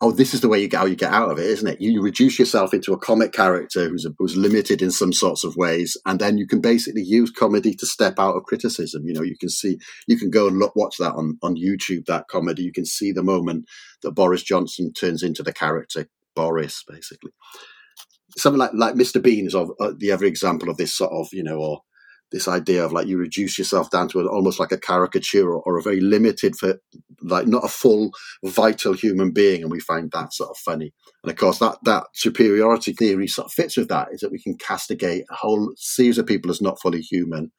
Oh, this is the way you get how you get out of it, isn't it? You reduce yourself into a comic character who's who's limited in some sorts of ways, and then you can basically use comedy to step out of criticism. You know, you can see, you can go and look, watch that on on YouTube. That comedy, you can see the moment that Boris Johnson turns into the character Boris, basically. Something like like Mr. Bean is of, uh, the other example of this sort of you know, or this idea of like you reduce yourself down to a, almost like a caricature or, or a very limited for like not a full vital human being and we find that sort of funny and of course that that superiority theory sort of fits with that is that we can castigate a whole series of people as not fully human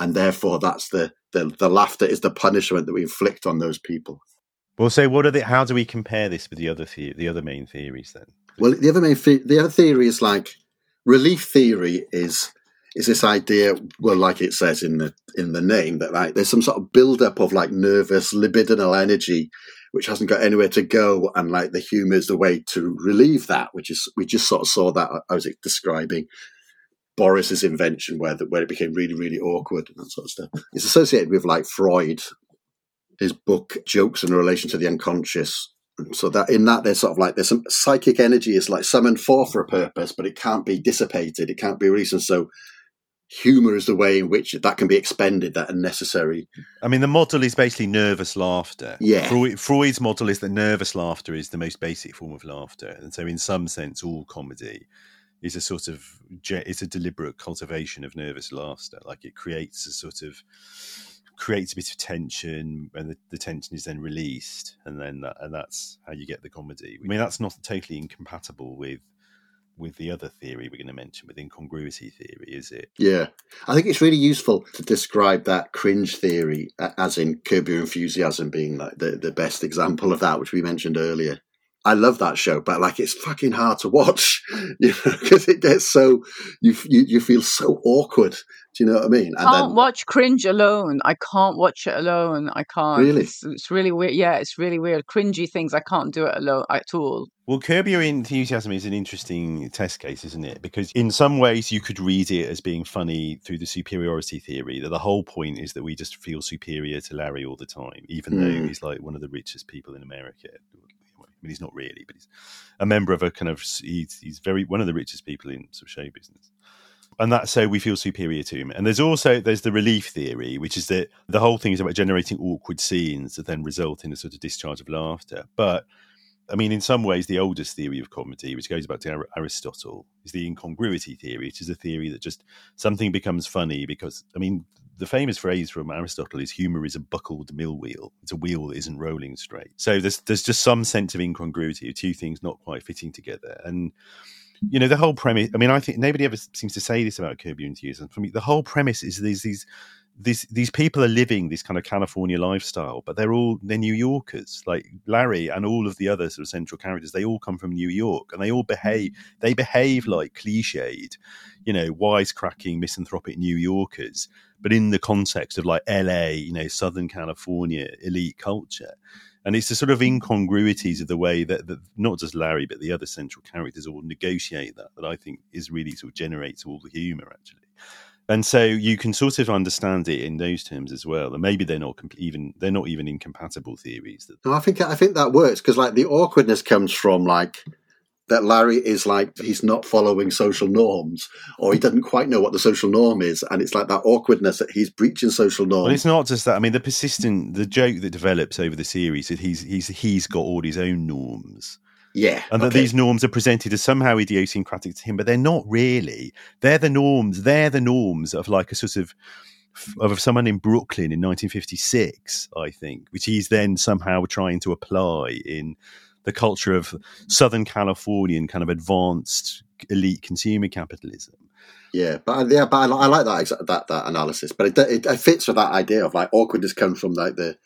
and therefore that's the the, the laughter is the punishment that we inflict on those people Well, so what are the? How do we compare this with the other the, the other main theories then? Well, the other main the, the other theory is like relief theory is is this idea well like it says in the in the name that like there's some sort of build up of like nervous libidinal energy which hasn't got anywhere to go and like the humor is the way to relieve that which is we just sort of saw that uh, I was describing Boris's invention where the, where it became really really awkward and that sort of stuff. It's associated with like Freud his book jokes in relation to the unconscious. So that in that there's sort of like there's some psychic energy is like summoned forth for a purpose but it can't be dissipated it can't be released and so humor is the way in which that can be expended that unnecessary I mean, the model is basically nervous laughter. Yeah. Freud, Freud's model is that nervous laughter is the most basic form of laughter, and so in some sense, all comedy is a sort of it's a deliberate cultivation of nervous laughter. Like it creates a sort of creates a bit of tension, and the, the tension is then released, and then that, and that's how you get the comedy. I mean, that's not totally incompatible with with the other theory we're going to mention, with incongruity theory, is it? Yeah, I think it's really useful to describe that cringe theory as in Your Enthusiasm being like the, the best example of that, which we mentioned earlier. I love that show, but like it's fucking hard to watch, [LAUGHS] you know, because it gets so you, you you feel so awkward. Do you know what I mean? I can't watch cringe alone. I can't watch it alone. I can't. Really? It's, it's really weird. Yeah, it's really weird. Cringy things. I can't do it alone at all. Well, Curb Your Enthusiasm is an interesting test case, isn't it? Because in some ways you could read it as being funny through the superiority theory, that the whole point is that we just feel superior to Larry all the time, even though Mm. he's like one of the richest people in America. Mean, he's not really, but he's a member of a kind of, he's, he's very, one of the richest people in sort of show business. And that's so we feel superior to him. And there's also, there's the relief theory, which is that the whole thing is about generating awkward scenes that then result in a sort of discharge of laughter. But I mean, in some ways, the oldest theory of comedy, which goes back to Ar- Aristotle, is the incongruity theory, which is a theory that just something becomes funny because, I mean, the famous phrase from Aristotle is humor is a buckled mill wheel. It's a wheel that isn't rolling straight. So there's there's just some sense of incongruity of two things not quite fitting together. And you know, the whole premise I mean, I think nobody ever seems to say this about Curb Your Enthusiasm. For me, the whole premise is these these these these people are living this kind of California lifestyle, but they're all they're New Yorkers. Like Larry and all of the other sort of central characters, they all come from New York, and they all behave mm. they behave like cliched, you know, wisecracking misanthropic New Yorkers, but in the context of like L.A., you know, Southern California elite culture. And it's the sort of mm. incongruities of the way that, that not just Larry, but the other central characters all negotiate that, that I think is really sort of generates all the humour, actually. And so you can sort of understand it in those terms as well. And maybe they're not com- even they're not even incompatible theories. That No, I think I think that works because like the awkwardness comes from like that Larry is like he's not following social norms or he doesn't quite know what the social norm is, and it's like that awkwardness that he's breaching social norms. Well, it's not just that. I mean, the persistent, the joke that develops over the series that he's he's he's got all his own norms. Yeah, and that these norms are presented as somehow idiosyncratic to him, but they're not really. They're the norms. They're the norms of like a sort of of someone in Brooklyn in 1956, I think, which he's then somehow trying to apply in the culture of Southern Californian kind of advanced elite consumer capitalism. Yeah, but uh, yeah, but I, I like that that that analysis. But it, it it fits with that idea of like awkwardness comes from like the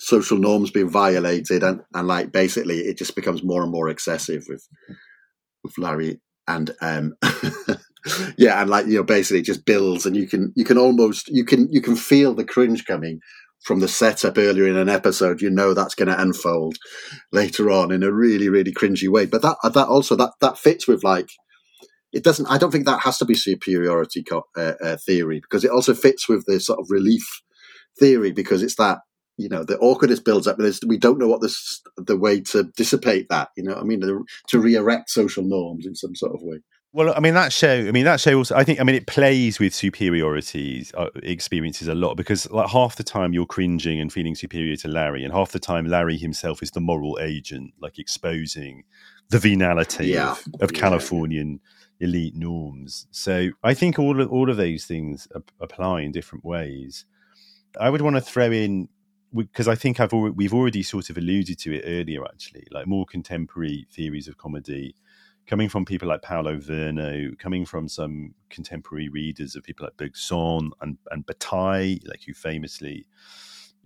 social norms being violated, and and like basically it just becomes more and more excessive with with Larry and um [LAUGHS] yeah, and like you know basically just builds, and you can you can almost you can you can feel the cringe coming from the setup earlier in an episode. You know that's going to unfold later on in a really really cringy way. But that that also that that fits with like it doesn't i don't think that has to be superiority co- uh, uh, theory because it also fits with the sort of relief theory because it's that you know the awkwardness builds up there's- we don't know what this the way to dissipate that you know i mean to, to re-erect social norms in some sort of way Well, I mean that show. I mean that show also. I think. I mean it plays with superiorities uh, experiences a lot because like half the time you're cringing and feeling superior to Larry, and half the time Larry himself is the moral agent, like exposing the venality Yeah. of, of Californian elite norms. So I think all of, all of those things apply in different ways. I would want to throw in because I think I've we've already sort of alluded to it earlier, actually, like more contemporary theories of comedy coming from people like Paolo Virno, coming from some contemporary readers of people like Bergson and, and Bataille, like who famously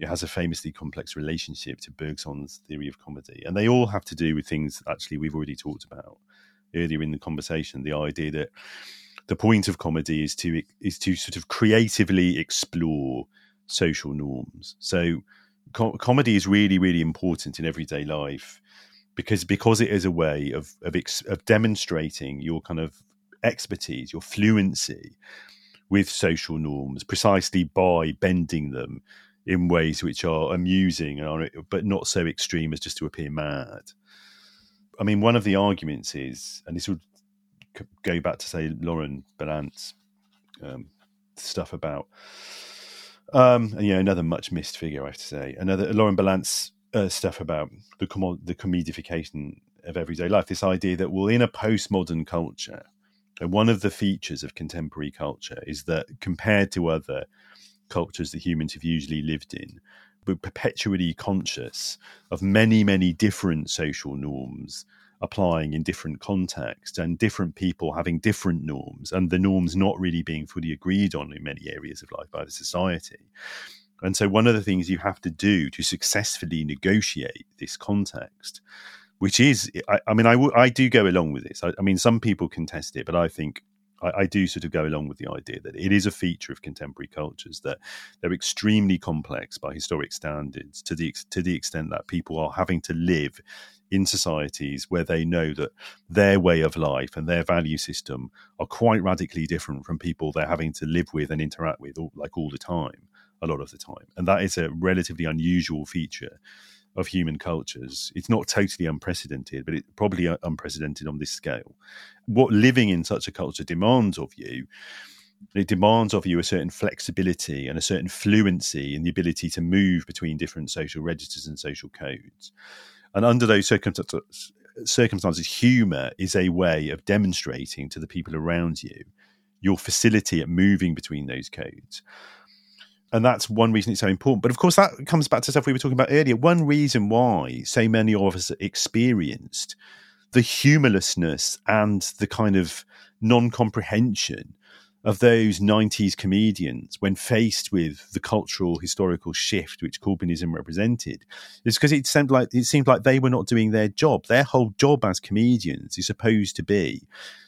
has a famously complex relationship to Bergson's theory of comedy. And they all have to do with things actually we've already talked about earlier in the conversation. The idea that the point of comedy is to is to sort of creatively explore social norms. So co- comedy is really, really important in everyday life because because it is a way of of, ex, of demonstrating your kind of expertise, your fluency with social norms, precisely by bending them in ways which are amusing and are, but not so extreme as just to appear mad. I mean, one of the arguments is, and this would go back to say Lauren Berlant's um, stuff about, um, and, know, another much missed figure, I have to say, another Lauren Berlant's uh, stuff about the commo- the commodification of everyday life. This idea that, well, in a postmodern culture, and one of the features of contemporary culture is that compared to other cultures that humans have usually lived in, we're perpetually conscious of many, many different social norms applying in different contexts and different people having different norms and the norms not really being fully agreed on in many areas of life by the society. And so, one of the things you have to do to successfully negotiate this context which is, I, I mean, I, w- I do go along with this. I, I mean, some people contest it, but I think I, do sort of go along with the idea that it is a feature of contemporary cultures that they're extremely complex by historic standards to the to the extent that people are having to live in societies where they know that their way of life and their value system are quite radically different from people they're having to live with and interact with all, like all the time a lot of the time and that is a relatively unusual feature of human cultures. It's not totally unprecedented, but it's probably unprecedented on this scale. What living in such a culture demands of you, it demands of you a certain flexibility and a certain fluency in the ability to move between different social registers and social codes. And under those circumstances, circumstances humor is a way of demonstrating to the people around you your facility at moving between those codes and that's one reason it's so important. But of course, that comes back to stuff we were talking about earlier. One reason why so many of us experienced the humorlessness and the kind of non comprehension of those 90s comedians when faced with the cultural historical shift which Corbynism represented is because it seemed like it seemed like they were not doing their job. Their whole job as comedians is supposed to be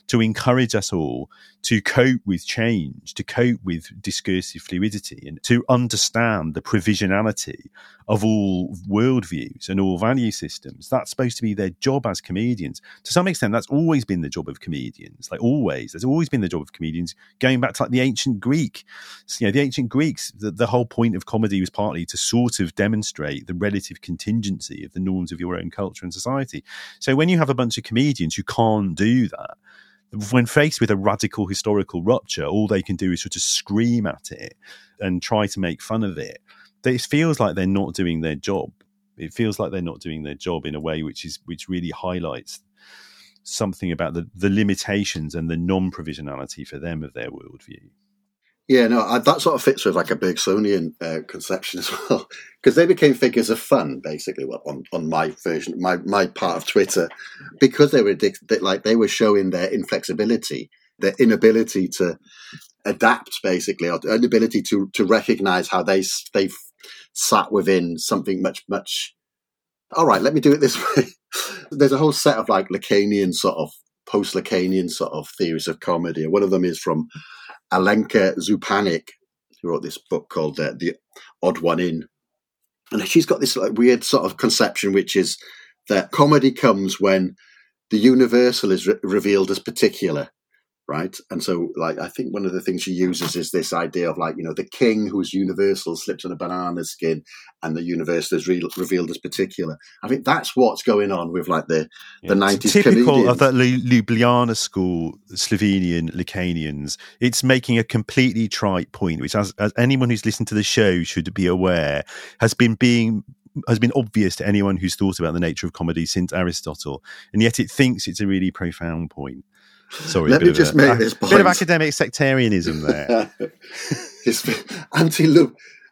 to encourage us all to cope with change, to cope with discursive fluidity, and to understand the provisionality of all worldviews and all value systems. That's supposed to be their job as comedians. To some extent, that's always been the job of comedians. Like always, there's always been the job of comedians. Going back to like the ancient Greek, you know, the ancient Greeks, the, the whole point of comedy was partly to sort of demonstrate the relative contingency of the norms of your own culture and society. So when you have a bunch of comedians who can't do that, when faced with a radical historical rupture, all they can do is sort of scream at it and try to make fun of it. It feels like they're not doing their job. It feels like they're not doing their job in a way which is which really highlights something about the, the limitations and the non-provisionality for them of their worldview. Yeah, no, I, that sort of fits with like a Bergsonian uh, conception as [LAUGHS] well, because they became figures of fun, basically. Well, on, on my version, my my part of Twitter, because they were addicted, like they were showing their inflexibility, their inability to adapt, basically, or inability to to recognize how they they sat within something much much. All right, let me do it this [LAUGHS] way. There's a whole set of like Lacanian sort of post Lacanian sort of theories of comedy, one of them is from Alenka Zupančič, who wrote this book called uh, The Odd One In. And she's got this like, weird sort of conception, which is that comedy comes when the universal is re- revealed as particular right? And so, like, I think one of the things she uses is this idea of like, you know, the king who's universal slips on a banana skin, and the universal is re- revealed as particular. I think that's what's going on with like the Yeah, the it's nineties typical comedians. of that Ljubljana school Slovenian Lacanians. It's making a completely trite point, which, as, as anyone who's listened to the show should be aware, has been being has been obvious to anyone who's thought about the nature of comedy since Aristotle, and yet it thinks it's a really profound point. Sorry, Let me just a, make a this bit of academic sectarianism there. [LAUGHS] it's anti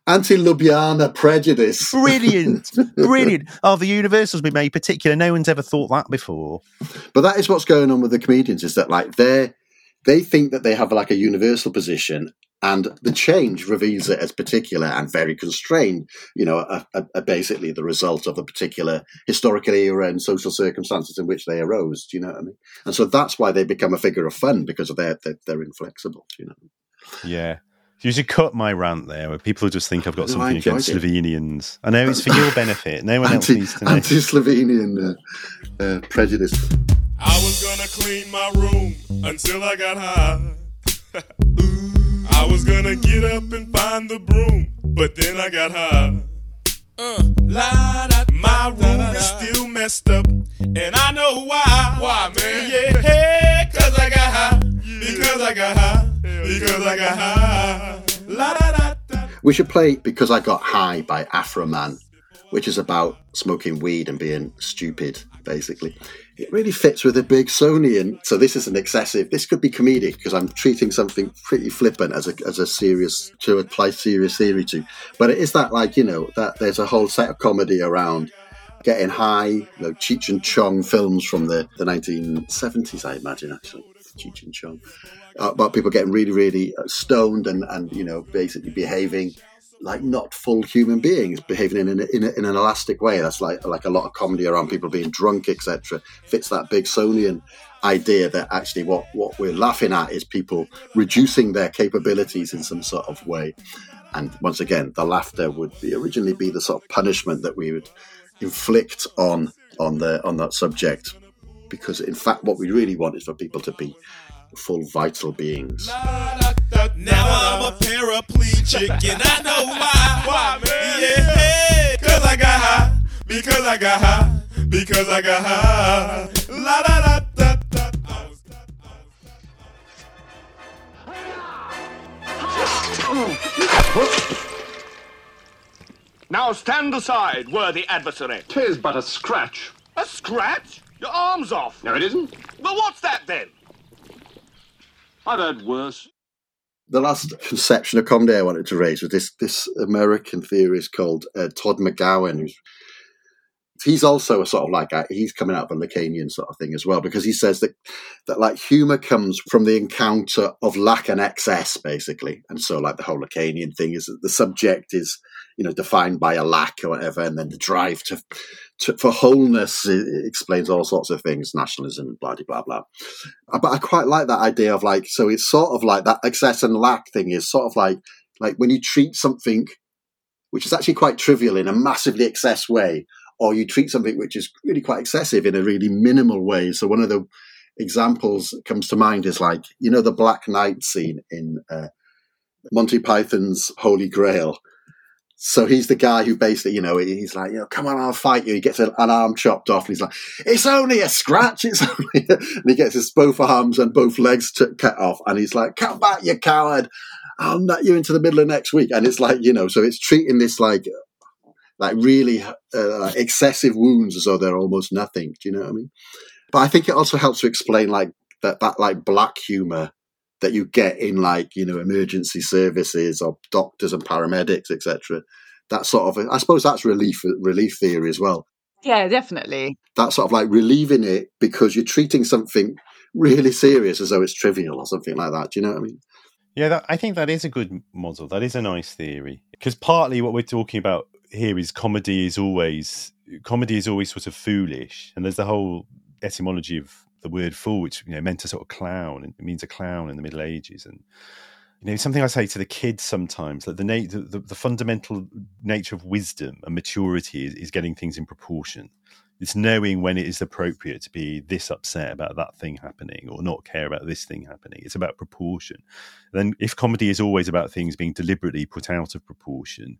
anti Ljubljana prejudice. Brilliant, [LAUGHS] brilliant. Oh, the universal's been made particular. No one's ever thought that before. But that is what's going on with the comedians is that like they they think that they have like a universal position and the change reveals it as particular and very constrained, you know, are, are- are basically the result of a particular historical era and social circumstances in which they arose. Do you know what I mean? And so that's why they become a figure of fun because of their, they're, they're inflexible, you know. Yeah. You should cut my rant there, where people just think I've got No, something against it. Slovenians. I know it's for your [LAUGHS] benefit. No one else Anti, needs to know. anti-Slovenian uh, uh, prejudice. I was gonna clean my room until I got high. [LAUGHS] I was gonna get up and find the broom, but then I got high. Uh, la, da, my room is still messed up, and I know why. Why, man? Yeah, hey, cause I got high. Because I got high. Because I got high. La, da, da. We should play Because I Got High by Afroman, which is about smoking weed and being stupid, basically. It really fits with a Bergsonian. So this isn't excessive. This could be comedic because I'm treating something pretty flippant as a as a serious to apply serious theory to. But it is that like, you know, that there's a whole set of comedy around getting high, you know, Cheech and Chong films from the, the 1970s, I imagine, actually. Cheech and Chong. Uh, about people getting really, really uh, stoned and, and, you know, basically behaving like not full human beings behaving in an, in, a, in an elastic way. That's like like a lot of comedy around people being drunk, etc. Fits that Bergsonian idea that actually what what we're laughing at is people reducing their capabilities in some sort of way. And once again, the laughter would be originally be the sort of punishment that we would inflict on on the on that subject, because in fact, what we really want is for people to be full vital beings. Now I'm a paraplegic and I know why. Why, man? Yeah, cause I got high. Because I got high. Because I got high. La da da da da. Now stand aside, worthy adversary. Tis but a scratch. A scratch? Your arm's off. No, it isn't. Well, what's that then? I've heard worse. The last conception of comedy I wanted to raise was this this American theorist called uh, Todd McGowan, who's he's also a sort of like a, he's coming out of a Lacanian sort of thing as well because he says that that like humor comes from the encounter of lack and excess basically. And so like the whole Lacanian thing is that the subject is you know defined by a lack or whatever and then the drive to, to for wholeness explains all sorts of things nationalism blah blah blah Uh, but I quite like that idea of like so it's sort of like that excess and lack thing is sort of like like when you treat something which is actually quite trivial in a massively excess way or you treat something which is really quite excessive in a really minimal way. So one of the examples comes to mind is like you know the Black Knight scene in uh, Monty Python's Holy Grail. So he's the guy who basically, you know, he's like, you know, come on, I'll fight you. He gets an, arm chopped off, and he's like, it's only a scratch. It's [LAUGHS] only, and he gets his both arms and both legs to cut off, and he's like, come back, you coward. I'll nut you into the middle of next week. And it's like, you know, so it's treating this like like really uh, excessive wounds as though they're almost nothing. Do you know what I mean? But I think it also helps to explain like that that like black humor that you get in like you know emergency services or doctors and paramedics etc. That sort of I suppose that's relief relief theory as well. Yeah, definitely. That sort of like relieving it because you're treating something really serious as though it's trivial or something like that. Do you know what I mean? Yeah, that, I think that is a good model. That is a nice theory because partly what we're talking about here is comedy is always comedy is always sort of foolish, and there's the whole etymology of the word fool, which you know meant a sort of clown, and it means a clown in the Middle Ages, and you know something I say to the kids sometimes that the, na- the, the fundamental nature of wisdom and maturity is, is getting things in proportion. It's knowing when it is appropriate to be this upset about that thing happening or not care about this thing happening. It's about proportion. then, if comedy is always about things being deliberately put out of proportion,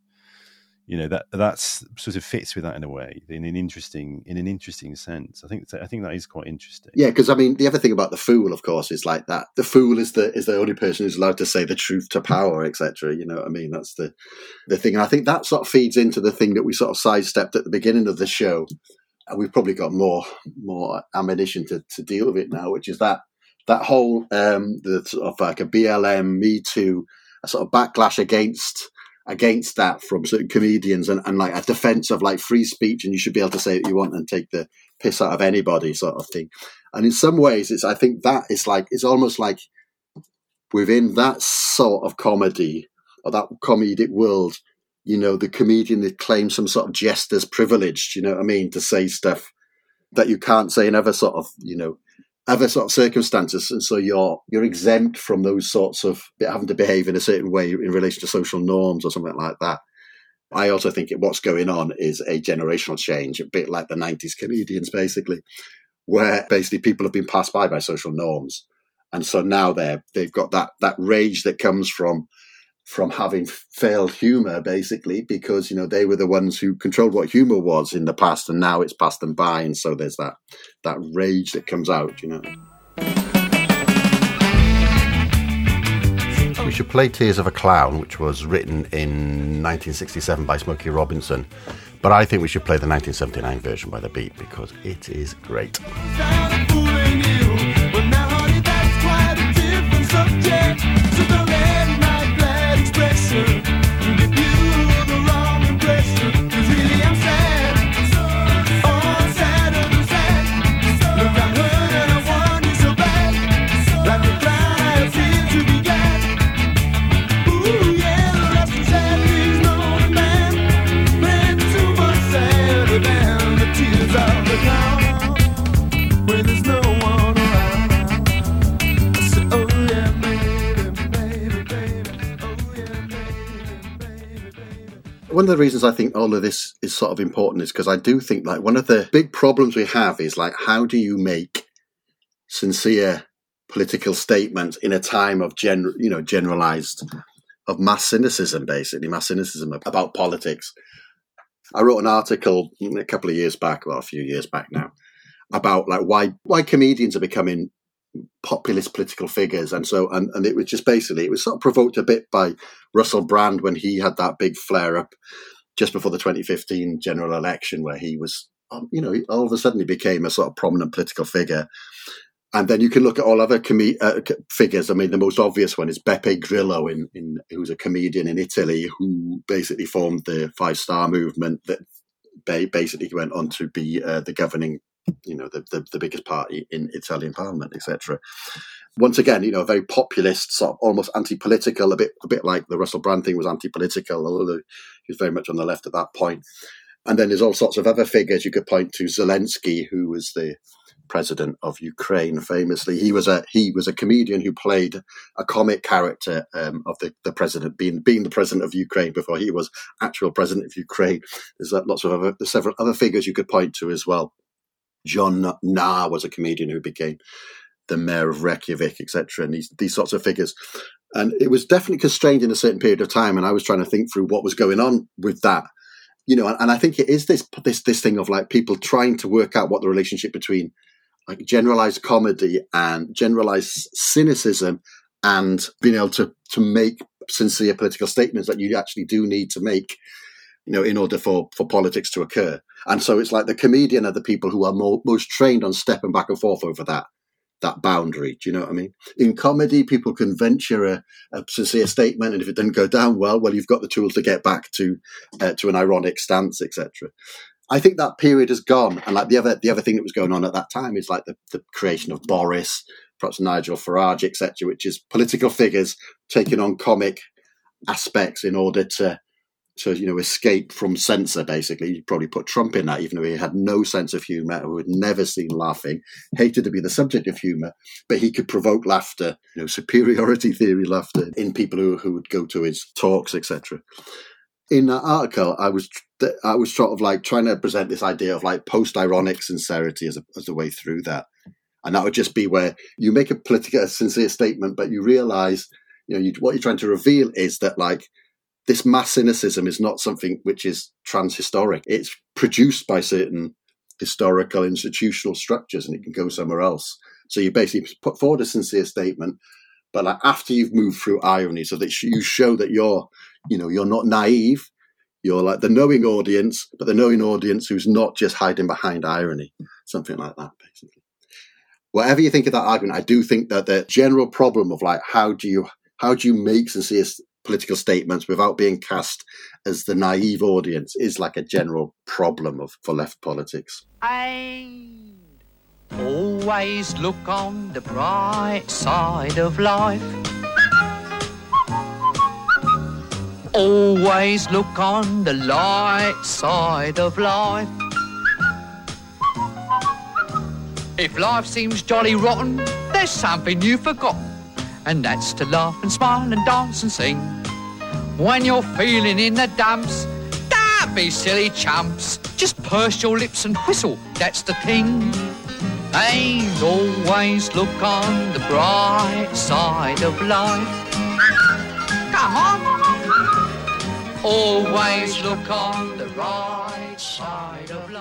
you know that that's sort of fits with that in a way in an interesting in an interesting sense i think i think that is quite interesting Yeah, because I mean, the other thing about the fool, of course, is like that. The fool is the is the only person who's allowed to say the truth to power, etc. You know what I mean? That's the the thing, and I think that sort of feeds into the thing that we sort of sidestepped at the beginning of the show, and we've probably got more more ammunition to to deal with it now, which is that that whole um the sort of like a BLM, Me Too, a sort of backlash against against that from certain comedians and, and like a defense of like free speech and you should be able to say what you want and take the piss out of anybody sort of thing. And in some ways it's I think that is like it's almost like within that sort of comedy or that comedic world, you know, the comedian that claims some sort of jester's privilege, you know what I mean, to say stuff that you can't say in other sort of, you know, other sort of circumstances, and so you're you're exempt from those sorts of having to behave in a certain way in relation to social norms or something like that. I also think what's going on is a generational change, a bit like the '90s comedians, basically, where basically people have been passed by by social norms, and so now they're they've got that that rage that comes from from having failed humor basically because you know they were the ones who controlled what humor was in the past and now it's passed them by and so there's that that rage that comes out you know We should play Tears of a Clown, which was written in 1967 by Smokey Robinson. But I think we should play the 1979 version by The Beat because it is great. Ooh, one of the reasons I think all of this is sort of important is because I do think like one of the big problems we have is like how do you make sincere political statements in a time of gen you know generalized of mass cynicism basically mass cynicism about politics. I wrote an article a couple of years back, well a few years back now, about like why why comedians are becoming populist political figures and so and, and it was just basically it was sort of provoked a bit by Russell Brand when he had that big flare up just before the 2015 general election where he was um, you know he all of a sudden he became a sort of prominent political figure and then you can look at all other com- uh, figures. I mean, the most obvious one is Beppe Grillo, in, in, who's a comedian in Italy who basically formed the Five Star Movement that basically went on to be uh, the governing you know the, the, the biggest party in Italian Parliament, etc. Once again, you know, a very populist, sort of almost anti-political, a bit a bit like the Russell Brand thing was anti-political, although he was very much on the left at that point. And then there's all sorts of other figures you could point to. Zelensky, who was the president of Ukraine, famously, he was a he was a comedian who played a comic character um, of the, the president being being the president of Ukraine before he was actual president of Ukraine. There's lots of other there's several other figures you could point to as well. Jón Gnarr was a comedian who became the mayor of Reykjavik, etc., and these these sorts of figures. And it was definitely constrained in a certain period of time, and I was trying to think through what was going on with that. You know, and, and I think it is this this this thing of like people trying to work out what the relationship between like generalized comedy and generalized cynicism and being able to to make sincere political statements that you actually do need to make you know, in order for, for politics to occur. And so it's like the comedian are the people who are more, most trained on stepping back and forth over that that boundary. Do you know what I mean? In comedy, people can venture a, a sincere statement, and if it doesn't go down well, well, you've got the tools to get back to uh, to an ironic stance, etc. I think that period has gone, and like the other the other thing that was going on at that time is like the, the creation of Boris, perhaps Nigel Farage, etc., which is political figures taking on comic aspects in order to to you know escape from censor. Basically, you probably put Trump in that, even though he had no sense of humour, who had never seen laughing, hated to be the subject of humour, but he could provoke laughter, you know, superiority theory laughter in people who who would go to his talks, etc. In that article, I was I was sort of like trying to present this idea of like post ironic sincerity as a as a way through that, and that would just be where you make a political sincere statement, but you realise, you know, you, what you're trying to reveal is that like this mass cynicism is not something which is transhistoric. It's produced by certain historical institutional structures and it can go somewhere else. So you basically put forward a sincere statement, but like after you've moved through irony, so that you show that you're, you know, you're not naive. You're like the knowing audience, but the knowing audience who's not just hiding behind irony, something like that, basically. Whatever you think of that argument, I do think that the general problem of like how do you how do you make sincere political statements without being cast as the naive audience is like a general problem of for left politics. I always look on the bright side of life. Always look on the light side of life. If life seems jolly rotten, there's something you've forgotten and that's to laugh and smile and dance and sing. When you're feeling in the dumps, don't be silly chumps. Just purse your lips and whistle, that's the thing. And always look on the bright side of life. Come on. Always look on the right side of life.